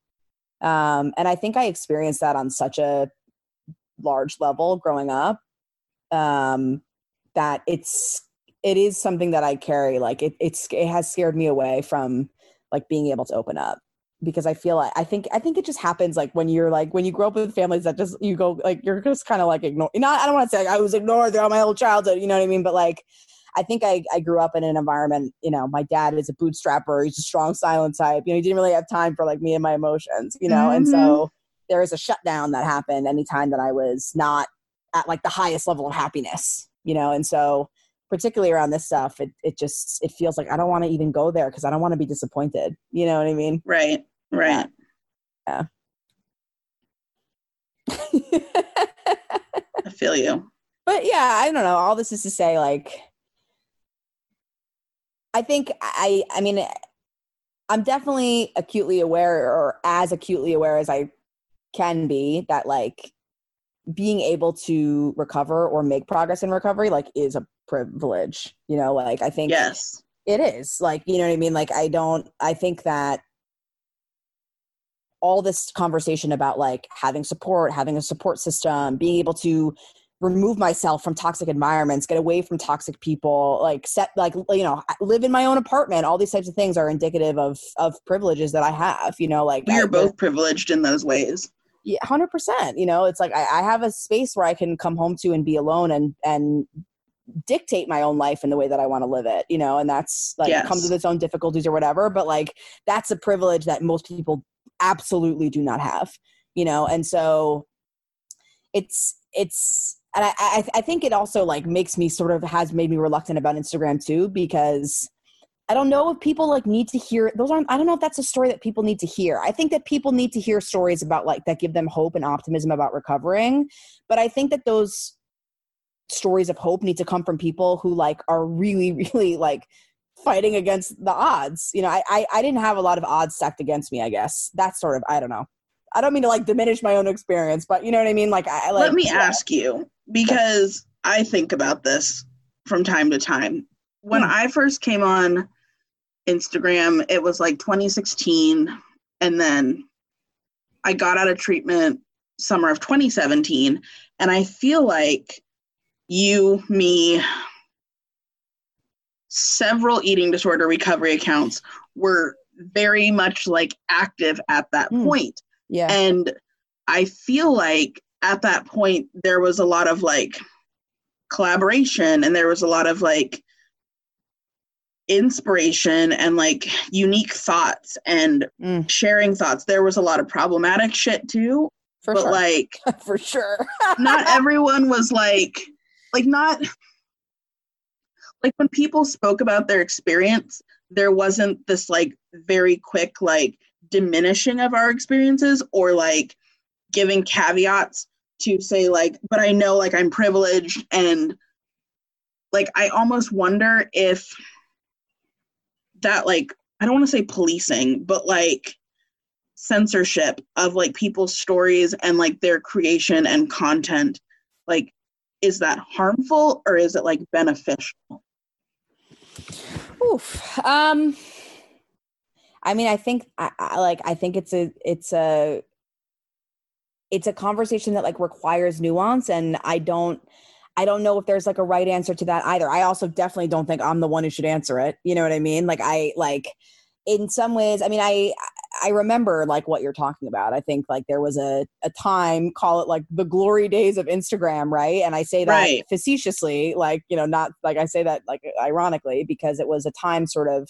A: Um and I think I experienced that on such a large level growing up um, that it's it is something that I carry. Like it, it's it has scared me away from like being able to open up because I feel like I think I think it just happens like when you're like when you grow up with families that just you go like you're just kind of like ignore. Not I don't want to say like, I was ignored throughout my whole childhood. You know what I mean? But like I think I, I grew up in an environment, you know, my dad is a bootstrapper. He's a strong silent type. You know, he didn't really have time for like me and my emotions, you know, mm-hmm. and so there was a shutdown that happened anytime that I was not at like the highest level of happiness, you know? And so particularly around this stuff, it, it just, it feels like I don't want to even go there because I don't want to be disappointed. You know what I mean?
B: Right. Right.
A: Yeah.
B: yeah. I feel you.
A: But yeah, I don't know. All this is to say, like, I think I, I mean, I'm definitely acutely aware or as acutely aware as I can be that like being able to recover or make progress in recovery like is a privilege you know like i think
B: yes.
A: it is like you know what i mean? Like i don't i think that all this conversation about like having support having a support system being able to remove myself from toxic environments get away from toxic people like set like you know live in my own apartment all these types of things are indicative of of privileges that i have you know like
B: we are
A: I,
B: both privileged in those ways
A: hundred percent. You know, it's like I, I have a space where I can come home to and be alone and and dictate my own life in the way that I want to live it. You know, and that's like
B: Yes.
A: comes with its own difficulties or whatever. But like that's a privilege that most people absolutely do not have. You know, and so it's it's and I, I I think it also like makes me sort of has made me reluctant about Instagram too because I don't know if people like need to hear those aren't I don't know if that's a story that people need to hear. I think that people need to hear stories about like that give them hope and optimism about recovering. But I think that those stories of hope need to come from people who like are really, really like fighting against the odds. You know, I I, I didn't have a lot of odds stacked against me, I guess. That's sort of I don't know. I don't mean to like diminish my own experience, but you know what I mean? Like I like
B: let me
A: yeah.
B: ask you because i think about this from time to time when
A: Hmm.
B: i first came on instagram it was like 2016 and then i got out of treatment summer of 2017 and i feel like you me several eating disorder recovery accounts were very much like active at that
A: Hmm.
B: point
A: Yeah.
B: and i feel like at that point there was a lot of like collaboration and there was a lot of like inspiration and like unique thoughts and
A: Mm.
B: sharing thoughts there was a lot of problematic shit too
A: for
B: but
A: sure.
B: like
A: for sure.
B: not everyone was like like not like when people spoke about their experience there wasn't this like very quick like diminishing of our experiences or like giving caveats to say like but i know like i'm privileged and like i almost wonder if that like i don't want to say policing but like censorship of like people's stories and like their creation and content like is that harmful or is it like beneficial
A: Oof. Um I mean I think I, I like I think it's a it's a it's a conversation that like requires nuance and I don't I don't know if there's like a right answer to that either. I also definitely don't think I'm the one who should answer it. You know what I mean? Like I like in some ways, I mean I I remember like what you're talking about. I think like there was a a time call it like the glory days of Instagram, right? And I say that
B: Right.
A: facetiously, like, you know, not like I say that like ironically because it was a time sort of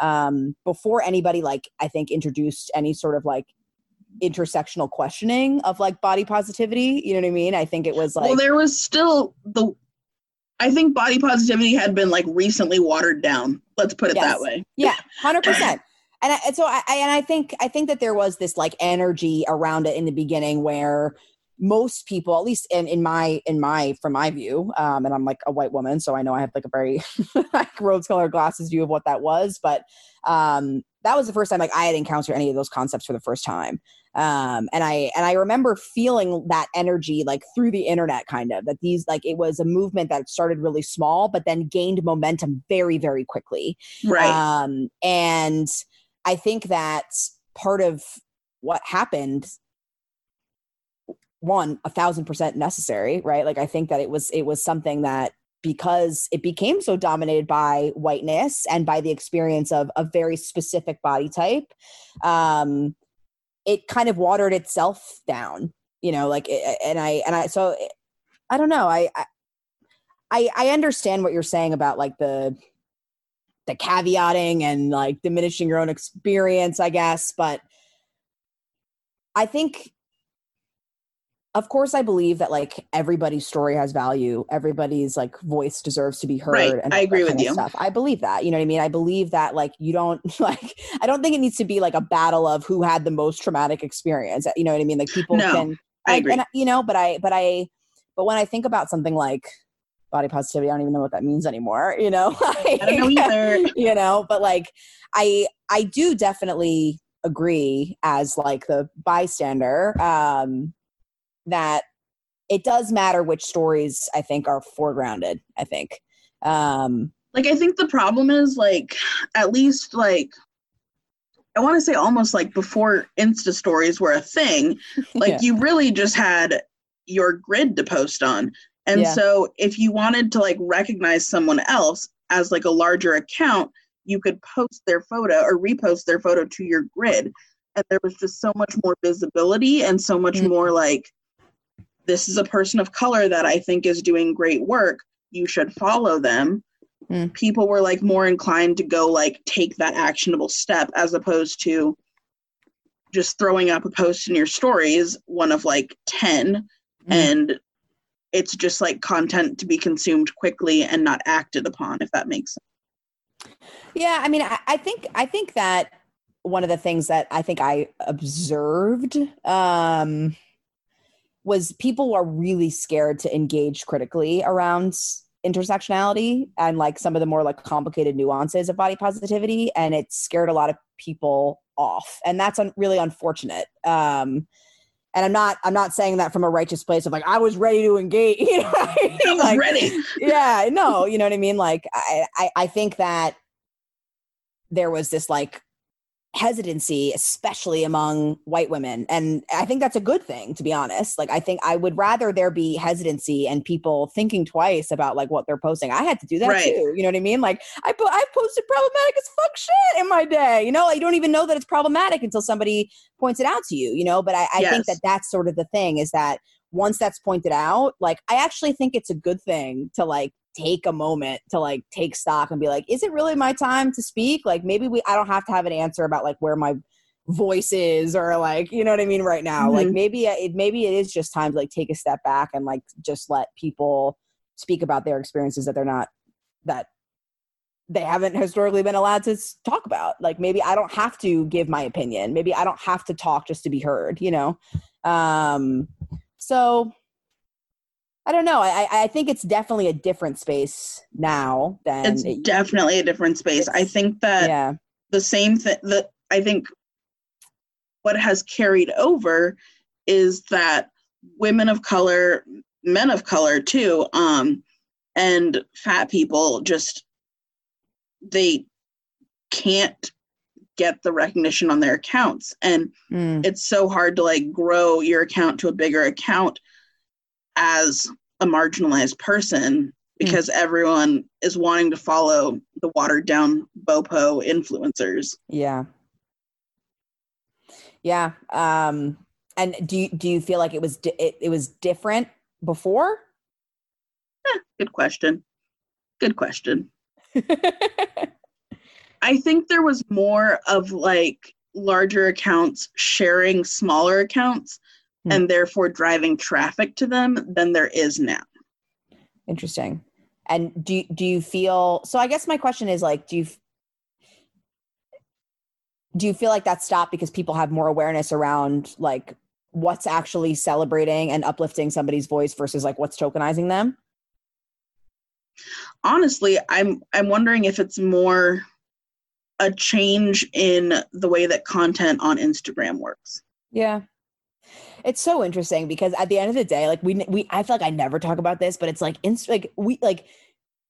A: um before anybody like I think introduced any sort of like intersectional questioning of like body positivity. You know what I mean? I think it was like
B: well there was still the i think body positivity had been like recently watered down let's put it
A: Yes.
B: that way
A: yeah, hundred percent. And I, and so I I- and I think I think that there was this like energy around it in the beginning where most people, at least in, in my in my from my view, um, and I'm like a white woman, so I know I have like a very like rose colored glasses view of what that was, but um, that was the first time like I had encountered any of those concepts for the first time. Um, and I and I remember feeling that energy like through the internet, kind of that these like it was a movement that started really small, but then gained momentum very very quickly.
B: right
A: Um, and I think that part of what happened, one, a thousand percent necessary, right? Like I think that it was it was something that because it became so dominated by whiteness and by the experience of a very specific body type, um, it kind of watered itself down, you know, like and I and I so I don't know. I- I I understand what you're saying about like the the caveating and like diminishing your own experience, I guess. But I think, of course, I believe that like everybody's story has value. Everybody's like voice deserves to be heard.
B: Right.
A: And
B: I agree with you.
A: Stuff. I believe that. You know what I mean? I believe that like you don't like. I don't think it needs to be like a battle of who had the most traumatic experience. You know what I mean? Like people
B: No,
A: can.
B: I agree.
A: And, you know, but I, but I, but when I think about something like body positivity, I don't even know what that means anymore. You know,
B: i don't know either
A: you know but like i i do definitely agree as like the bystander um that it does matter which stories I think are foregrounded. I think. Um,
B: like I think the problem is like at least like I want to say almost like before Insta stories were a thing, like
A: Yeah.
B: you really just had your grid to post on. And
A: Yeah.
B: so if you wanted to like recognize someone else as like a larger account, you could post their photo or repost their photo to your grid. And there was just so much more visibility and so much
A: Mhm.
B: more like this is a person of color that I think is doing great work. You should follow them
A: Mm.
B: people were like more inclined to go like take that actionable step as opposed to just throwing up a post in your stories one of like 10
A: Mm.
B: and it's just like content to be consumed quickly and not acted upon if that makes sense
A: Yeah, I mean, I, I think I think that one of the things that I think I observed um, was people are really scared to engage critically around intersectionality and like some of the more like complicated nuances of body positivity, and it scared a lot of people off, and that's un- really unfortunate. Um, and I'm not I'm not saying that from a righteous place of like I was ready to engage. You know, I mean? Like,
B: ready
A: yeah no you know what i mean like I, I i think that there was this like hesitancy especially among white women. And i think that's a good thing to be honest. Like i think i would rather there be hesitancy and people thinking twice about like what they're posting. I had to do that
B: Right.
A: too. You know what i mean? Like i po- i've posted problematic as fuck shit in my day. You know like, you don't even know that it's problematic until somebody points it out to you you know? But i, I think that that's sort of the thing is that once that's pointed out, like I actually think it's a good thing to like take a moment to like take stock and be like, is it really my time to speak? Like maybe we I don't have to have an answer about like where my voice is or like you know what I mean right now. Like
B: Mhm.
A: maybe it maybe it is just time to like take a step back and like just let people speak about their experiences that they're not that they haven't historically been allowed to talk about. Like maybe I don't have to give my opinion. Maybe I don't have to talk just to be heard, you know? Um, so I don't know. I, I- think it's definitely a different space now than
B: it's
A: it-
B: definitely a different space i think that
A: yeah.
B: the same thing that I think what has carried over is that women of color, men of color too, um, and fat people just they can't get the recognition on their accounts. And
A: Mm,
B: it's so hard to like grow your account to a bigger account as a marginalized person because everyone is wanting to follow the watered down bopo influencers
A: yeah. Yeah. Um, and do you, do you feel like it was di- it, it was different before?
B: good question good question i think there was more of like larger accounts sharing smaller accounts
A: Hmm.
B: and therefore driving traffic to them than there is now
A: Interesting. And do you- do you feel so I guess my question is like do you do you feel like that stopped because people have more awareness around like what's actually celebrating and uplifting somebody's voice versus like what's tokenizing them?
B: honestly i'm i'm wondering if it's more a change in the way that content on instagram works
A: Yeah. It's so interesting because at the end of the day, like we we I feel like I never talk about this, but it's like inst- like we like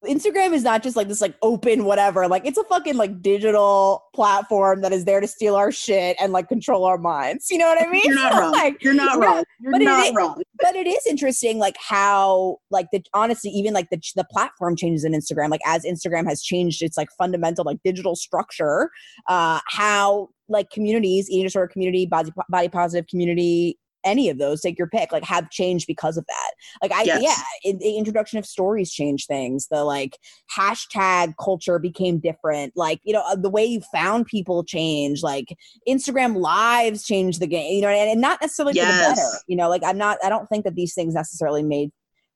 A: Instagram is not just like this like open whatever. Like it's a fucking like digital platform that is there to steal our shit and like control our minds. You know what I mean?
B: you're not wrong
A: like,
B: you're not wrong you're
A: but
B: not
A: is-
B: wrong
A: but it is interesting like how like the honestly even like the the platform changes in Instagram like as Instagram has changed its like fundamental like digital structure uh how like communities eating disorder community body body positive community any of those take your pick like have changed because of that. Like i
B: Yes.
A: yeah in, the introduction of stories changed things. The like hashtag culture became different. Like you know uh, the way you found people changed like instagram lives changed the game you know and, and not necessarily for the better you know like i'm not i don't think that these things necessarily made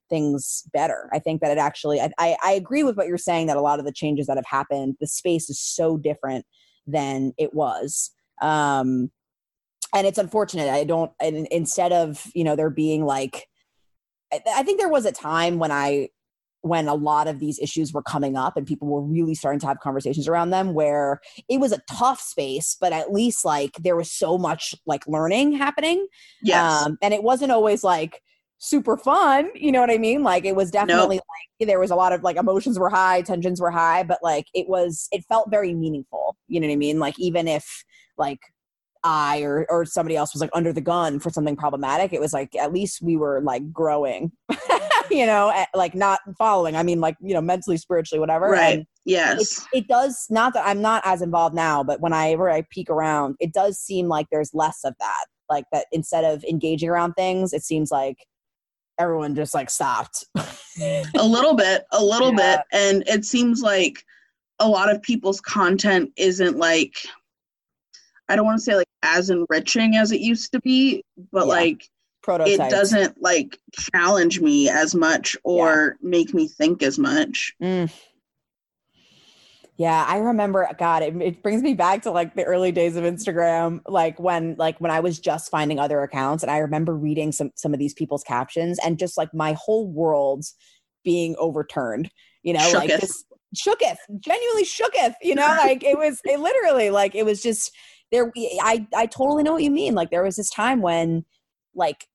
A: things better. I think that it actually I, I i agree with what you're saying that a lot of the changes that have happened the space is so different than it was. Um and it's unfortunate i don't and instead of you know there being like I, I think there was a time when i when a lot of these issues were coming up and people were really starting to have conversations around them where it was a tough space but at least like there was so much like learning happening
B: yes
A: um, and it wasn't always like super fun. You know what I mean? Like it was definitely nope. like there was a lot of like emotions were high, tensions were high, but like it was it felt very meaningful. You know what I mean? Like even if like I or or somebody else was like under the gun for something problematic, it was like at least we were like growing. you know, like not following. I mean, like you know, mentally, spiritually, whatever.
B: Right. And yes.
A: It, it, does. Not that I'm not as involved now, but whenever I peek around, it does seem like there's less of that. Like that instead of engaging around things, it seems like everyone just like stopped.
B: a little bit, a little yeah. bit, and it seems like a lot of people's content isn't like I don't want to say like as enriching as it used to be, but yeah. like it doesn't like challenge me as much or yeah. make me think as much. Mm.
A: Yeah, I remember. God, it, it brings me back to like the early days of Instagram, like when like when I was just finding other accounts, and I remember reading some some of these people's captions, and just like my whole world being overturned. You know, shooketh. like this shooketh, genuinely shooketh. You know, like it was it literally like it was just there. I I totally know what you mean. Like there was this time when like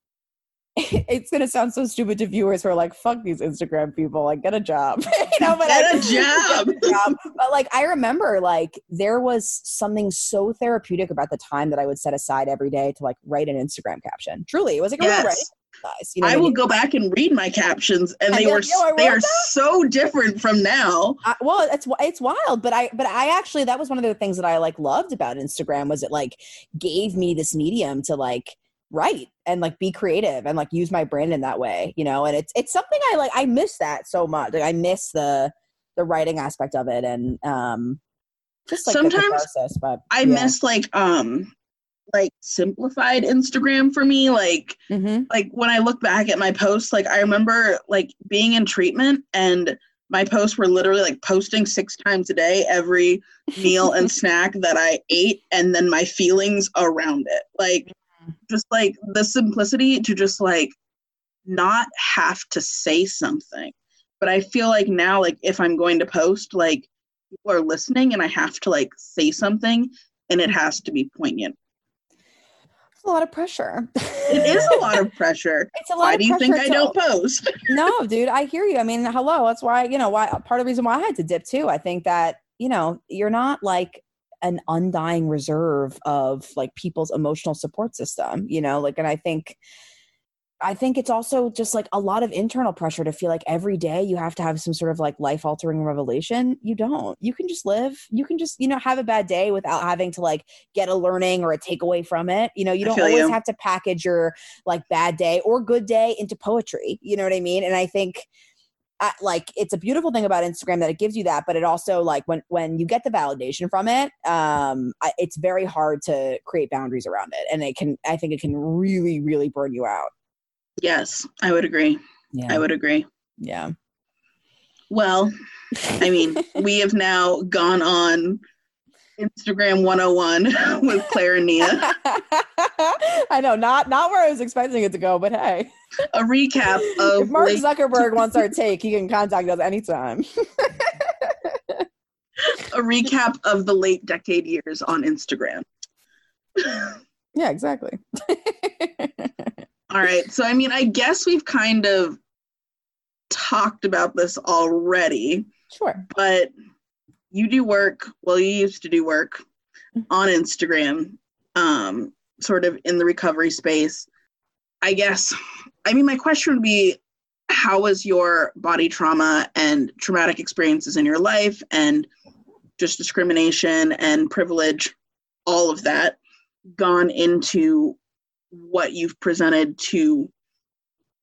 A: it's gonna sound so stupid to viewers who are like, "Fuck these Instagram people! Like, get a job."
B: you know, but get, I, a job. get a job.
A: But like, I remember like there was something so therapeutic about the time that I would set aside every day to like write an Instagram caption. Truly, it was like a yes. real
B: Nice. You know I will go back and read my captions, and, and they were they are that? so different from now.
A: Uh, well, it's it's wild, but I but I actually that was one of the things that I like loved about Instagram was it like gave me this medium to like write and like be creative and like use my brain in that way you know and it's it's something i like i miss that so much like i miss the the writing aspect of it and um
B: just like sometimes process but i yeah. miss like um like simplified instagram for me like mm-hmm. like when i look back at my posts like i remember like being in treatment and my posts were literally like posting six times a day every meal and snack that i ate and then my feelings around it like just like the simplicity to just like not have to say something. But I feel like now, like if I'm going to post, like people are listening and I have to like say something and it has to be poignant.
A: A lot of pressure.
B: it is a lot of pressure. It's a lot why do you think I don't post?
A: no, dude, I hear you. I mean, hello. That's why, you know, why part of the reason why I had to dip too. I think that, you know, you're not like an undying reserve of like people's emotional support system you know like and i think I think it's also just like a lot of internal pressure to feel like every day you have to have some sort of like life altering revelation. You don't. You can just live. You can just, you know, have a bad day without having to like get a learning or a takeaway from it. You know, you don't always you. have to package your like bad day or good day into poetry. You know what I mean? And I think like it's a beautiful thing about Instagram that it gives you that, but it also like when when you get the validation from it, um, I, it's very hard to create boundaries around it, and it can I think it can really really burn you out.
B: Yes, I would agree. Yeah. I would agree.
A: Yeah.
B: Well, I mean, we have now gone on Instagram 101 with Claire and Nia.
A: I know, not not where I was expecting it to go, but hey.
B: A recap of
A: if Mark late- Zuckerberg wants our take, he can contact us anytime.
B: a recap of the late decade years on Instagram.
A: yeah, exactly.
B: All right. So I mean, I guess we've kind of talked about this already.
A: Sure.
B: But you do work, well, you used to do work mm-hmm. on Instagram, um, sort of in the recovery space. I guess, I mean, my question would be how was your body trauma and traumatic experiences in your life and just discrimination and privilege, all of that, gone into what you've presented to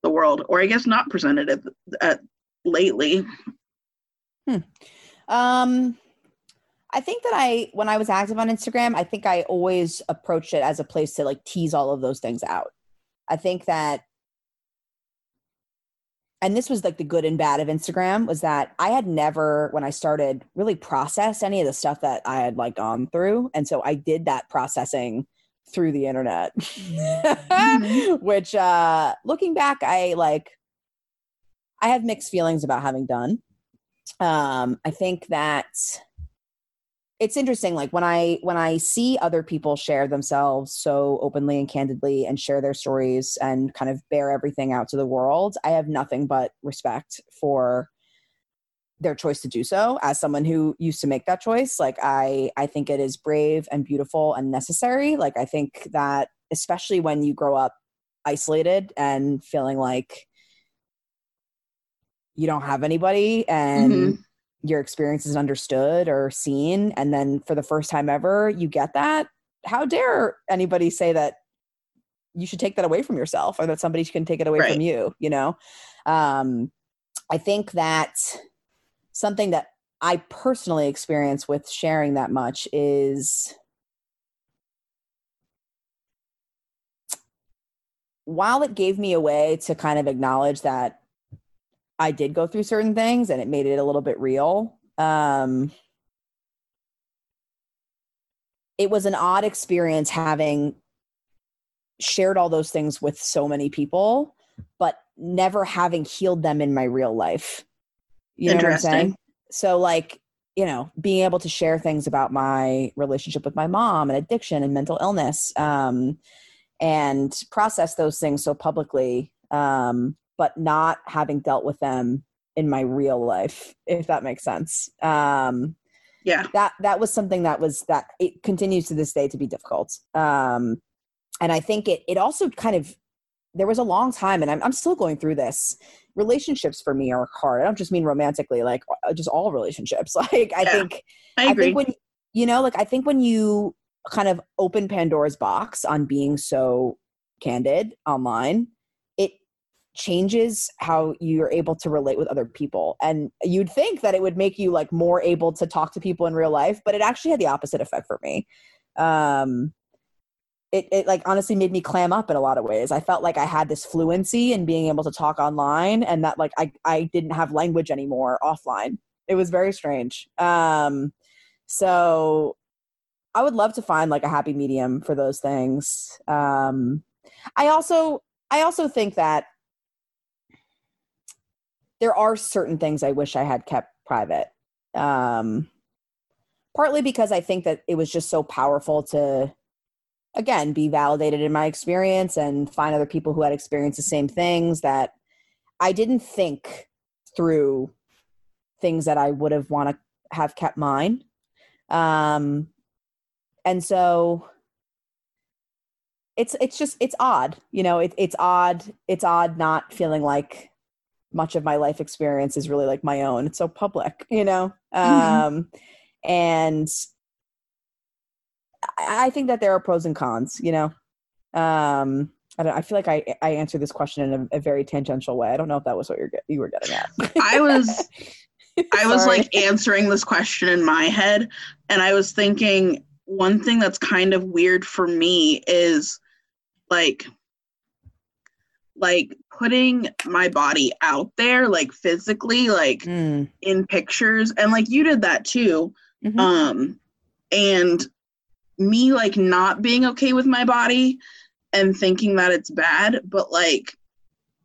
B: the world, or I guess not presented at, at lately?
A: Hmm. Um, I think that I, when I was active on Instagram, I think I always approached it as a place to like tease all of those things out. I think that, and this was like the good and bad of Instagram was that I had never, when I started, really processed any of the stuff that I had like gone through. And so I did that processing through the internet, mm-hmm. which, uh, looking back, I like, I have mixed feelings about having done. Um, I think that it's interesting like when i when i see other people share themselves so openly and candidly and share their stories and kind of bear everything out to the world i have nothing but respect for their choice to do so. As someone who used to make that choice like i i think it is brave and beautiful and necessary. Like i think that especially when you grow up isolated and feeling like you don't have anybody and mm-hmm your experience is understood or seen and then for the first time ever you get that how dare anybody say that you should take that away from yourself or that somebody can take it away right. from you you know? Um i think that something that i personally experience with sharing that much is while it gave me a way to kind of acknowledge that I did go through certain things and it made it a little bit real. Um, it was an odd experience having shared all those things with so many people, but never having healed them in my real life. You know what I'm saying? So, like, you know, being able to share things about my relationship with my mom and addiction and mental illness um, and process those things so publicly um, but not having dealt with them in my real life, if that makes sense. Um,
B: yeah,
A: that that was something that was that it continues to this day to be difficult. Um, and I think it it also kind of there was a long time, and I'm I'm still going through this. Relationships for me are hard. I don't just mean romantically, like uh, just all relationships. Like I yeah, think
B: I, agree. I
A: think when you know, like I think when you kind of open Pandora's box on being so candid online, it changes how you're able to relate with other people. And you'd think that it would make you like more able to talk to people in real life, but it actually had the opposite effect for me. Um, it, it like honestly made me clam up in a lot of ways. I felt like I had this fluency in being able to talk online and that like I, I didn't have language anymore offline. It was very strange. Um, so I would love to find like a happy medium for those things. Um, I also I also think that there are certain things I wish I had kept private. Um, partly because I think that it was just so powerful to, again, be validated in my experience and find other people who had experienced the same things that I didn't think through things that I would have want to have kept mine. Um, and so it's it's just it's odd, you know. It, it's odd. It's odd not feeling like much of my life experience is really like my own. It's so public, you know? Mm-hmm. Um, and I think that there are pros and cons, you know? Um, I don't, I feel like I, I answered this question in a, a, very tangential way. I don't know if that was what you're, you were getting at.
B: I was, I was like answering this question in my head and I was thinking one thing that's kind of weird for me is like like putting my body out there like physically like mm. in pictures and like you did that too mm-hmm. um and me like not being okay with my body and thinking that it's bad but like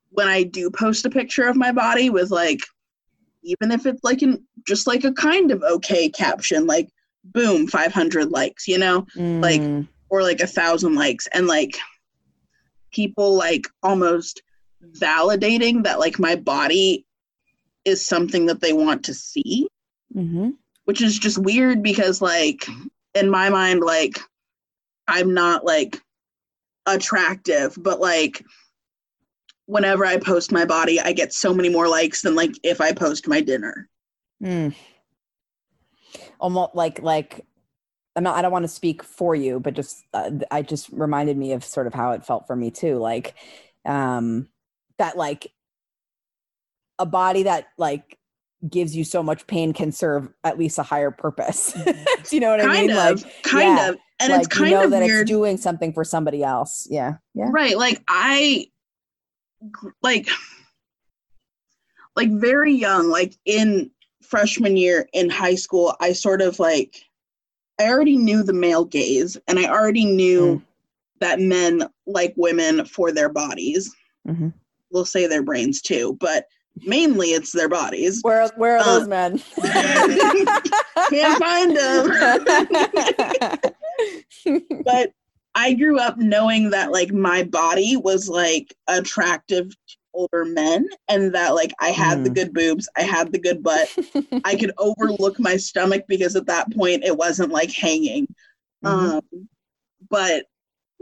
B: when i do post a picture of my body with like even if it's like in just like a kind of okay caption like boom 500 likes you know mm. like or like a thousand likes and like people like almost validating that like my body is something that they want to see mm-hmm. which is just weird because like in my mind like i'm not like attractive but like whenever i post my body i get so many more likes than like if i post my dinner mm.
A: almost like like I'm not, I don't want to speak for you, but just, uh, I just reminded me of sort of how it felt for me too. Like, um, that like a body that like gives you so much pain can serve at least a higher purpose. Do you know what
B: kind
A: I mean?
B: Of, like, kind yeah, of. And
A: like,
B: it's kind
A: you know
B: of
A: that
B: weird.
A: it's doing something for somebody else. Yeah. Yeah.
B: Right. Like I, like, like very young, like in freshman year in high school, I sort of like I already knew the male gaze and I already knew mm. that men like women for their bodies. Mm-hmm. We'll say their brains too, but mainly it's their bodies.
A: Where where are
B: Uh,
A: those men?
B: Can't find them. but I grew up knowing that like my body was like attractive to older men and that like I had the
A: Mm.
B: good boobs, I had the good butt. I could overlook my stomach because at that point it wasn't like hanging.
A: Mhm.
B: Um but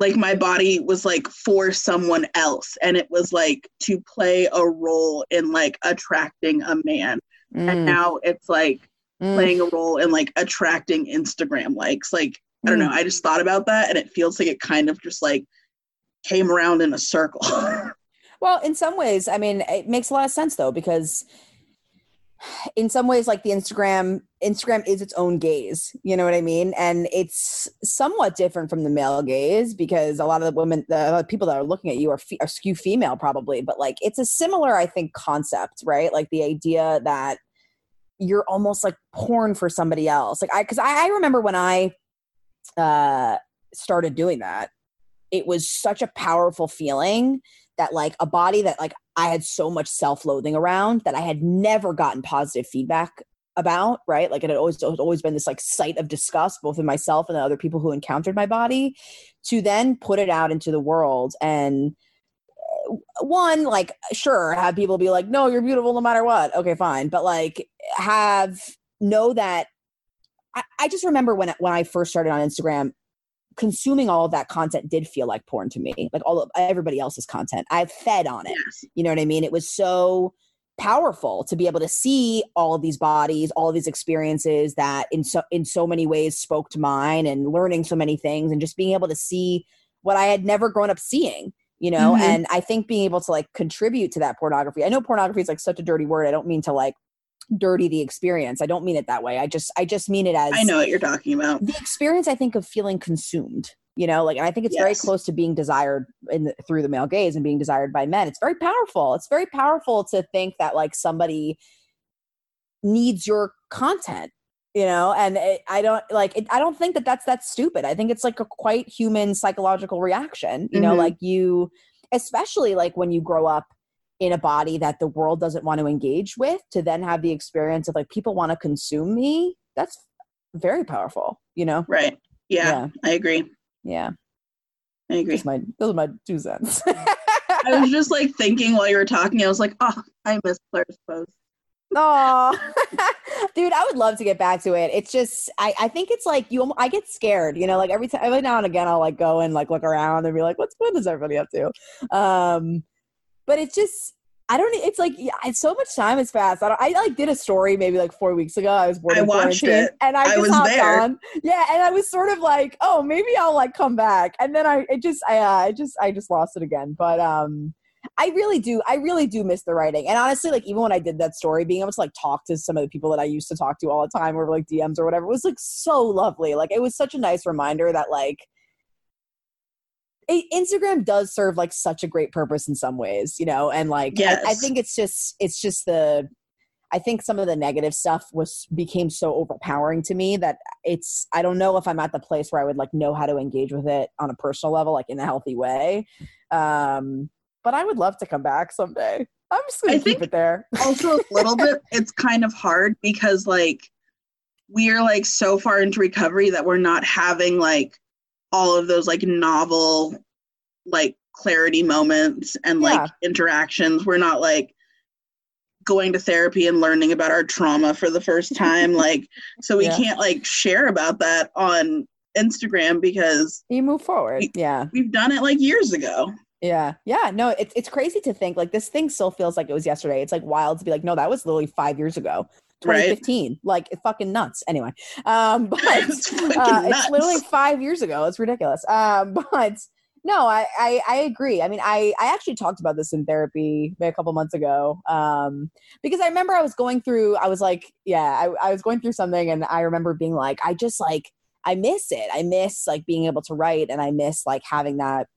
B: like my body was like for someone else and it was like to play a role in like attracting a man. And
A: Mm,
B: now it's like
A: mm,
B: playing a role in like attracting Instagram likes. Like, I don't
A: mm.
B: know. I just thought about that and it feels like it kind of just like came around in a circle.
A: Well, in some ways, I mean, it makes a lot of sense though, because in some ways, like the Instagram, Instagram is its own gaze. You know what I mean? And it's somewhat different from the male gaze because a lot of the women, the people that are looking at you are, fe- are skew female probably, but like it's a similar, I think, concept, right? Like the idea that you're almost like porn for somebody else. Like I, because I, I remember when I uh, started doing that, it was such a powerful feeling that like a body that like I had so much self-loathing around that I had never gotten positive feedback about, right? Like it had always it had always been this like sight of disgust both in myself and the other people who encountered my body to then put it out into the world and uh, one like sure have people be like no you're beautiful no matter what okay fine but like have know that I, I just remember when when I first started on Instagram consuming all of that content did feel like porn to me like all of everybody else's content. I fed on it.
B: Yes.
A: you know what i mean? It was so powerful to be able to see all of these bodies all of these experiences that in so in so many ways spoke to mine and learning so many things and just being able to see what i had never grown up seeing you know?
B: Mhm.
A: and i think being able to like contribute to that pornography i know pornography is like such a dirty word. I don't mean to like dirty the experience. I don't mean it that way. I just i just mean it as
B: I know what you're talking about.
A: the experience i think of feeling consumed you know like and i think it's very close to being desired in the, through the male gaze and being desired by men. It's very powerful. It's very powerful to think that like somebody needs your content you know and it, i don't like it, i don't think that that's that's stupid. I think it's like a quite human psychological reaction you know
B: Mhm.
A: like you especially like when you grow up in a body that the world doesn't want to engage with to then have the experience of like people want to consume me that's very powerful you know
B: Right. Yeah,
A: Yeah.
B: I agree.
A: yeah
B: I agree.
A: those are my those are my two cents
B: I was just like thinking while you were talking, I was like, oh, I miss Claire's post.
A: Oh, dude, I would love to get back to it. It's just, I, I think it's like you. I get scared, you know. Like every time, every now and again, I'll like go and like look around and be like, "What's what is everybody up to?" Um, but it's just, I don't. It's like yeah, it's so much time has passed. I, don't, I like did a story maybe like four weeks ago. I was bored.
B: I watched it.
A: and I
B: I
A: just
B: was
A: hopped
B: there.
A: on. Yeah, and I was sort of like, oh, maybe I'll like come back, and then I, it just, I, uh, I just, I just lost it again. But um. I really do. I really do miss the writing. And honestly, like even when I did that story, being able to like talk to some of the people that I used to talk to all the time over like DMs or whatever was like so lovely. Like it was such a nice reminder that like it, Instagram does serve like such a great purpose in some ways, you know, and like I, I think it's just it's just the I think some of the negative stuff was became so overpowering to me that it's I don't know if I'm at the place where I would like know how to engage with it on a personal level, like in a healthy way. Um, but I would love to come back someday. I'm just gonna
B: I
A: keep it there.
B: also a little bit it's kind of hard because like we're like so far into recovery that we're not having like all of those like novel like clarity moments and like
A: Yeah.
B: interactions we're not like going to therapy and learning about our trauma for the first time like so we
A: Yeah.
B: can't like share about that on instagram because
A: You move forward.
B: We-
A: Yeah.
B: we've done it like years ago
A: Yeah. Yeah. No, it's it's crazy to think like this thing still feels like it was yesterday. It's like wild to be like, no, that was literally five years ago.
B: Right.
A: 2015. Like fucking nuts. Anyway. Um but
B: it's
A: uh, it's literally five years ago. It's ridiculous. Um, but no, I, I I agree. I mean, I I actually talked about this in therapy a couple months ago. Um, because I remember I was going through. I was like, yeah, I, I was going through something, and I remember being like, I just like I miss it. I miss like being able to write, and I miss like having that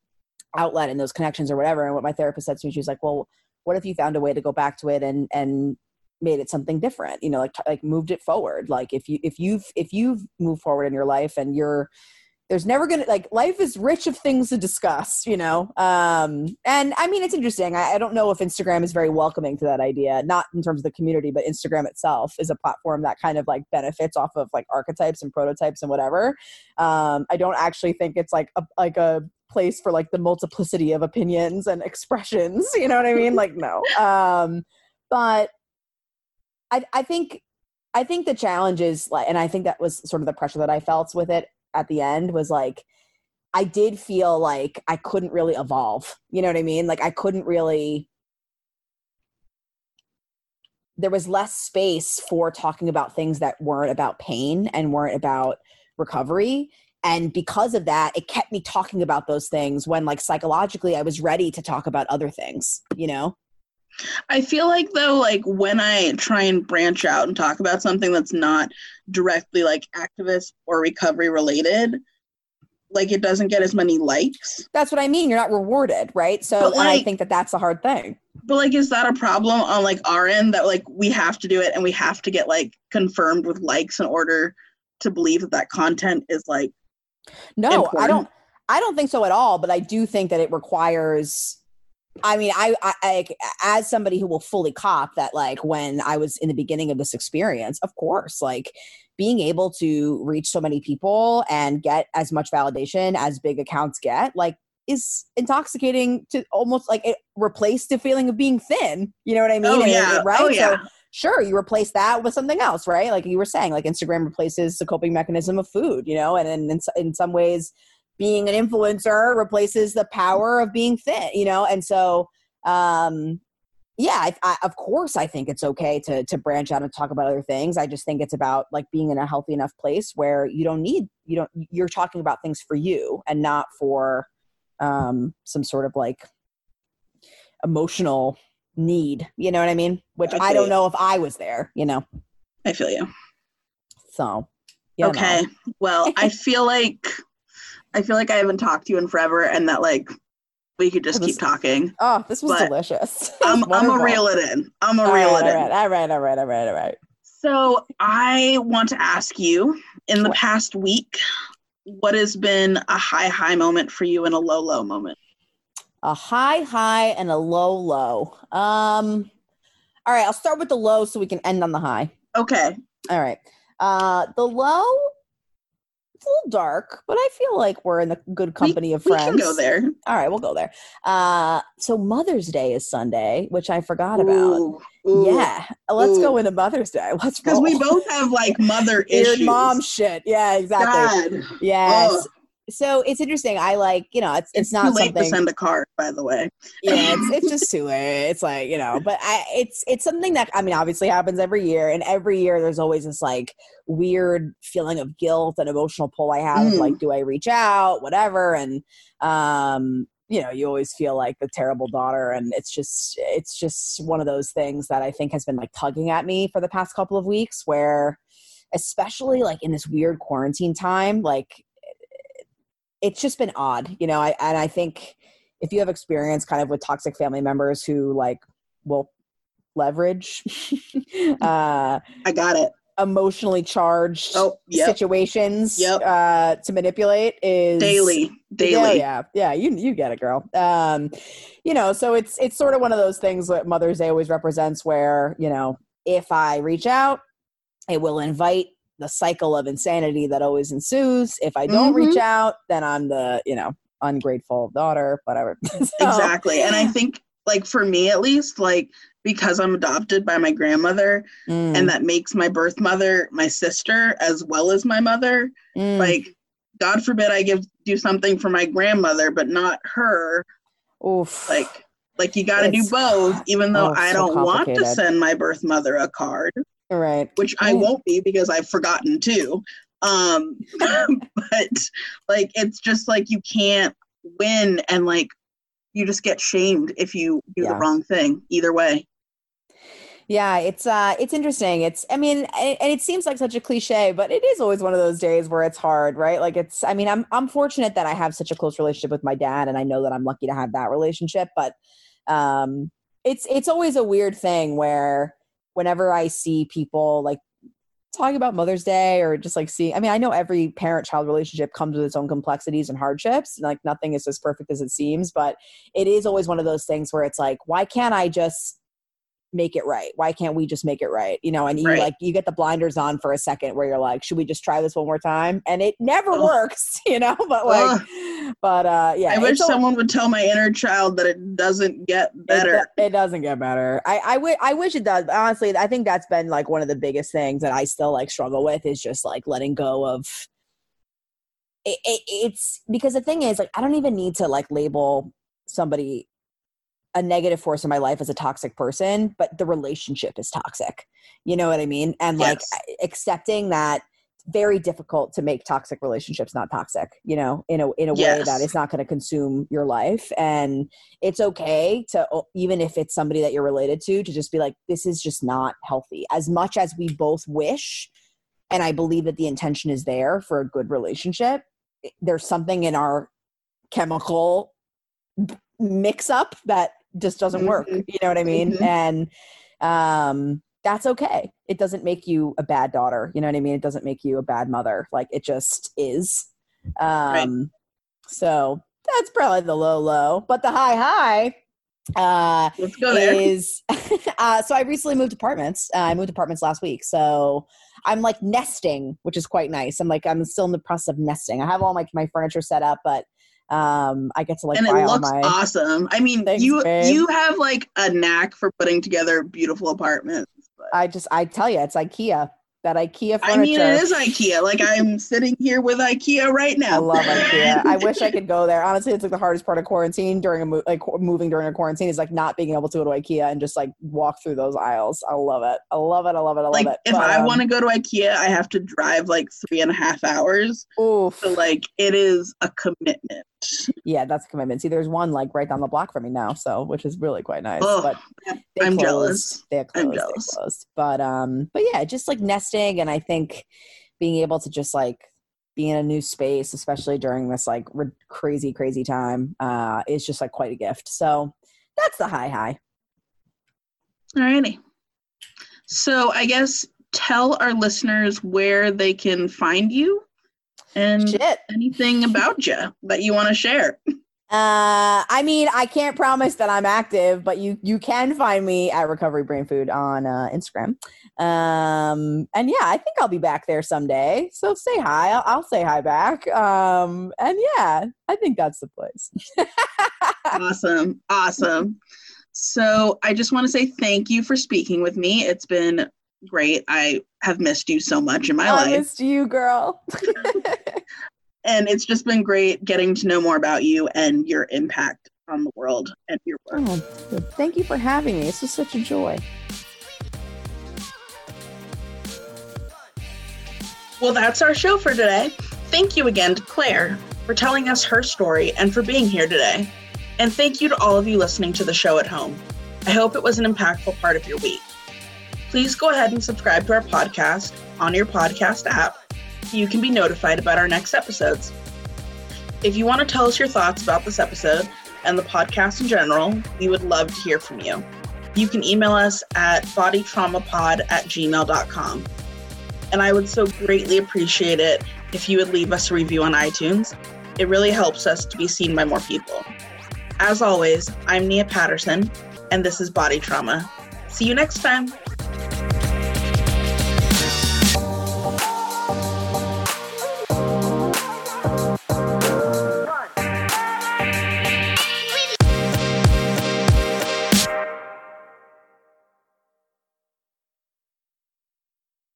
A: outlet and those connections or whatever. And what my therapist said to me, she was like, well, what if you found a way to go back to it and and made it something different? You know like like moved it forward. Like if you if you've if you've moved forward in your life and you're there's never gonna like life is rich of things to discuss you know? Um and i mean it's interesting. I, I, don't know if instagram is very welcoming to that idea not in terms of the community but instagram itself is a platform that kind of like benefits off of like archetypes and prototypes and whatever. Um i don't actually think it's like a like a place for like the multiplicity of opinions and expressions you know what i mean like no um but i i think I think the challenge is like, and I think that was sort of the pressure that I felt with it at the end was like I did feel like I couldn't really evolve. You know what I mean? Like I couldn't really there was less space for talking about things that weren't about pain and weren't about recovery and because of that it kept me talking about those things when like psychologically i was ready to talk about other things you know
B: I feel like though, like when I try and branch out and talk about something that's not directly like activist or recovery related, like it doesn't get as many likes.
A: That's what I mean. You're not rewarded, right? So, like, I think that that's a hard thing.
B: But like, is that a problem on like our end that like we have to do it and we have to get like confirmed with likes in order to believe that that content is like?
A: No, important? I don't. I don't think so at all. But I do think that it requires I mean, I, I, I, as somebody who will fully cop that, like when I was in the beginning of this experience, of course, like being able to reach so many people and get as much validation as big accounts get, like is intoxicating to almost like it replaced the feeling of being thin. You know what I mean?
B: Oh, yeah.
A: Oh, right.
B: Oh, yeah.
A: So sure, you replace that with something else, right? Like you were saying, like Instagram replaces the coping mechanism of food, you know, and, in, in some ways, being an influencer replaces the power of being thin, you know? And so, um, yeah, I, I, of course, I think it's okay to to branch out and talk about other things. I just think it's about like being in a healthy enough place where you don't need you don't you're talking about things for you and not for um, some sort of like emotional need. You know what I mean? Which I, I don't know if I was there. You know.
B: I feel you.
A: So.
B: okay. Know. Well, I feel like I feel like I haven't talked to you in forever, and that like we could just keep talking.
A: Oh, this was delicious.
B: I'm I'm a reel it in. I'm a reel it in.
A: All right, all right, all right, all right.
B: So I want to ask you in the past week, what has been a high high moment for you and a low low moment?
A: A high high and a low low. Um all right, I'll start with the low so we can end on the high.
B: Okay.
A: All right. Uh the low It's a little dark, but I feel like we're in the good company
B: we,
A: of friends.
B: We can go there.
A: All right, we'll go there. Uh, so Mother's Day is Sunday, which I forgot about.
B: Ooh, ooh,
A: yeah, let's ooh. go into Mother's Day. Let's
B: because we both have like mother issues.
A: mom shit. Yeah, exactly.
B: God.
A: Yes. Ugh so it's interesting. I like, you know, it's it's,
B: it's
A: not
B: too late
A: something.
B: to send a card, by the way.
A: yeah, it's it's just too late. It's like you know, but I it's it's something that I mean, obviously happens every year, and every year there's always this like weird feeling of guilt and emotional pull I have. Mm. like, do I reach out, whatever, and um, you know, you always feel like the terrible daughter, and it's just it's just one of those things that I think has been like tugging at me for the past couple of weeks, where especially like in this weird quarantine time, like it's just been odd, you know. I and I think if you have experience kind of with toxic family members who like will leverage uh
B: I got it
A: emotionally charged
B: oh, yep.
A: situations
B: yep.
A: uh to manipulate is
B: daily daily
A: yeah, yeah yeah you you get it girl um you know so it's it's sort of one of those things that mother's day always represents where you know if i reach out it will invite the cycle of insanity that always ensues. If I don't mm-hmm. reach out, then I'm the, you know, ungrateful daughter, whatever. so.
B: Exactly. And I think like for me at least, like because I'm adopted by my grandmother mm. and that makes my birth mother my sister as well as my mother, mm. like God forbid I give do something for my grandmother but not her.
A: Oof.
B: Like like you got to do both even though oh, I don't want to send my birth mother a card
A: right.
B: Which i won't be because i've forgotten too. Um but like it's just like you can't win and like you just get shamed if you do yeah. the wrong thing either way.
A: Yeah it's uh it's interesting. It's i mean and it seems like such a cliche but it is always one of those days where it's hard right? Like it's i mean i'm i'm fortunate that i have such a close relationship with my dad and i know that i'm lucky to have that relationship but um it's it's always a weird thing where whenever I see people like talking about Mother's Day or just like seeing, I mean, I know every parent child relationship comes with its own complexities and hardships. And like nothing is as perfect as it seems, but it is always one of those things where it's like, why can't I just make it right? Why can't we just make it right? You know, and you
B: Right.
A: like, you get the blinders on for a second where you're like, should we just try this one more time? And it never
B: Ugh.
A: works, you know, but like, but uh, yeah.
B: I wish
A: al-
B: someone would tell my inner child that it doesn't get better.
A: do- it doesn't get better. I I wish it does. But honestly, I think that's been like one of the biggest things that I still like struggle with is just like letting go of. It, it, it's because the thing is like I don't even need to like label somebody a negative force in my life as a toxic person, but the relationship is toxic. You know what I mean? And like
B: Yes.
A: accepting that very difficult to make toxic relationships not toxic, you know, in a in a way
B: Yes.
A: that is not going to consume your life and it's okay to even if it's somebody that you're related to to just be like this is just not healthy. As much as we both wish and I believe that the intention is there for a good relationship, there's something in our chemical mix up that just doesn't work.
B: Mhm.
A: You know what I mean?
B: Mhm.
A: And um that's okay. It doesn't make you a bad daughter. You know what I mean? It doesn't make you a bad mother. Like it just is. Um so that's probably the low low. But the high high uh
B: Let's go there.
A: is uh, so I recently moved apartments. Uh, I moved apartments last week, so I'm like nesting, which is quite nice. I'm like I'm still in the process of nesting. I have all my my furniture set up, but um, I get to like
B: and it looks
A: my.
B: awesome. I mean,
A: Thanks,
B: you
A: babe.
B: you have like a knack for putting together beautiful apartments. but-
A: I just I tell you, it's IKEA. That IKEA furniture.
B: I mean, it is IKEA. Like I'm sitting here with IKEA right now.
A: I love IKEA. I wish I could go there. Honestly, it's like the hardest part of quarantine during a mo- like moving during a quarantine is like not being able to go to IKEA and just like walk through those aisles. I love it. I love it. I love it. I love
B: like
A: it.
B: if
A: But,
B: I
A: um,
B: want to go to IKEA, I have to drive like three and a half hours.
A: oof.
B: So like it is a commitment.
A: Yeah, that's a commitment. See, there's one like right down the block from me now, so which is really quite nice.
B: Oh,
A: but they
B: I'm
A: closed.
B: jealous.
A: They closed.
B: I'm jealous.
A: closed. But um, but yeah, just like nesting, and I think being able to just like be in a new space, especially during this like r- crazy, crazy time, uh, is just like quite a gift. So that's the high high.
B: Alrighty. So I guess tell our listeners where they can find you and
A: Shit.
B: anything about you that you want to share.
A: Uh, I mean, I can't promise that I'm active, but you you can find me at Recovery Brain Food on uh, Instagram. Um, and yeah, I think I'll be back there someday. So say hi. I'll, I'll say hi back. Um, and yeah, I think that's the place.
B: awesome. Awesome. So I just want to say thank you for speaking with me. It's been great. I have missed you so much in my
A: I
B: life.
A: missed you, girl.
B: and it's just been great getting to know more about you and your impact on the world and your work.
A: oh, thank you for having me. This was such a joy.
B: Well, that's our show for today. Thank you again to Claire for telling us her story and for being here today. And thank you to all of you listening to the show at home. I hope it was an impactful part of your week. Please go ahead and subscribe to our podcast on your podcast app you can be notified about our next episodes. If you want to tell us your thoughts about this episode and the podcast in general, we would love to hear from you. You can email us at bodytraumapod at gmail.com and I would so greatly appreciate it if you would leave us a review on iTunes. It really helps us to be seen by more people. As always, I'm Nia Patterson, and this is Body Trauma. See you next time.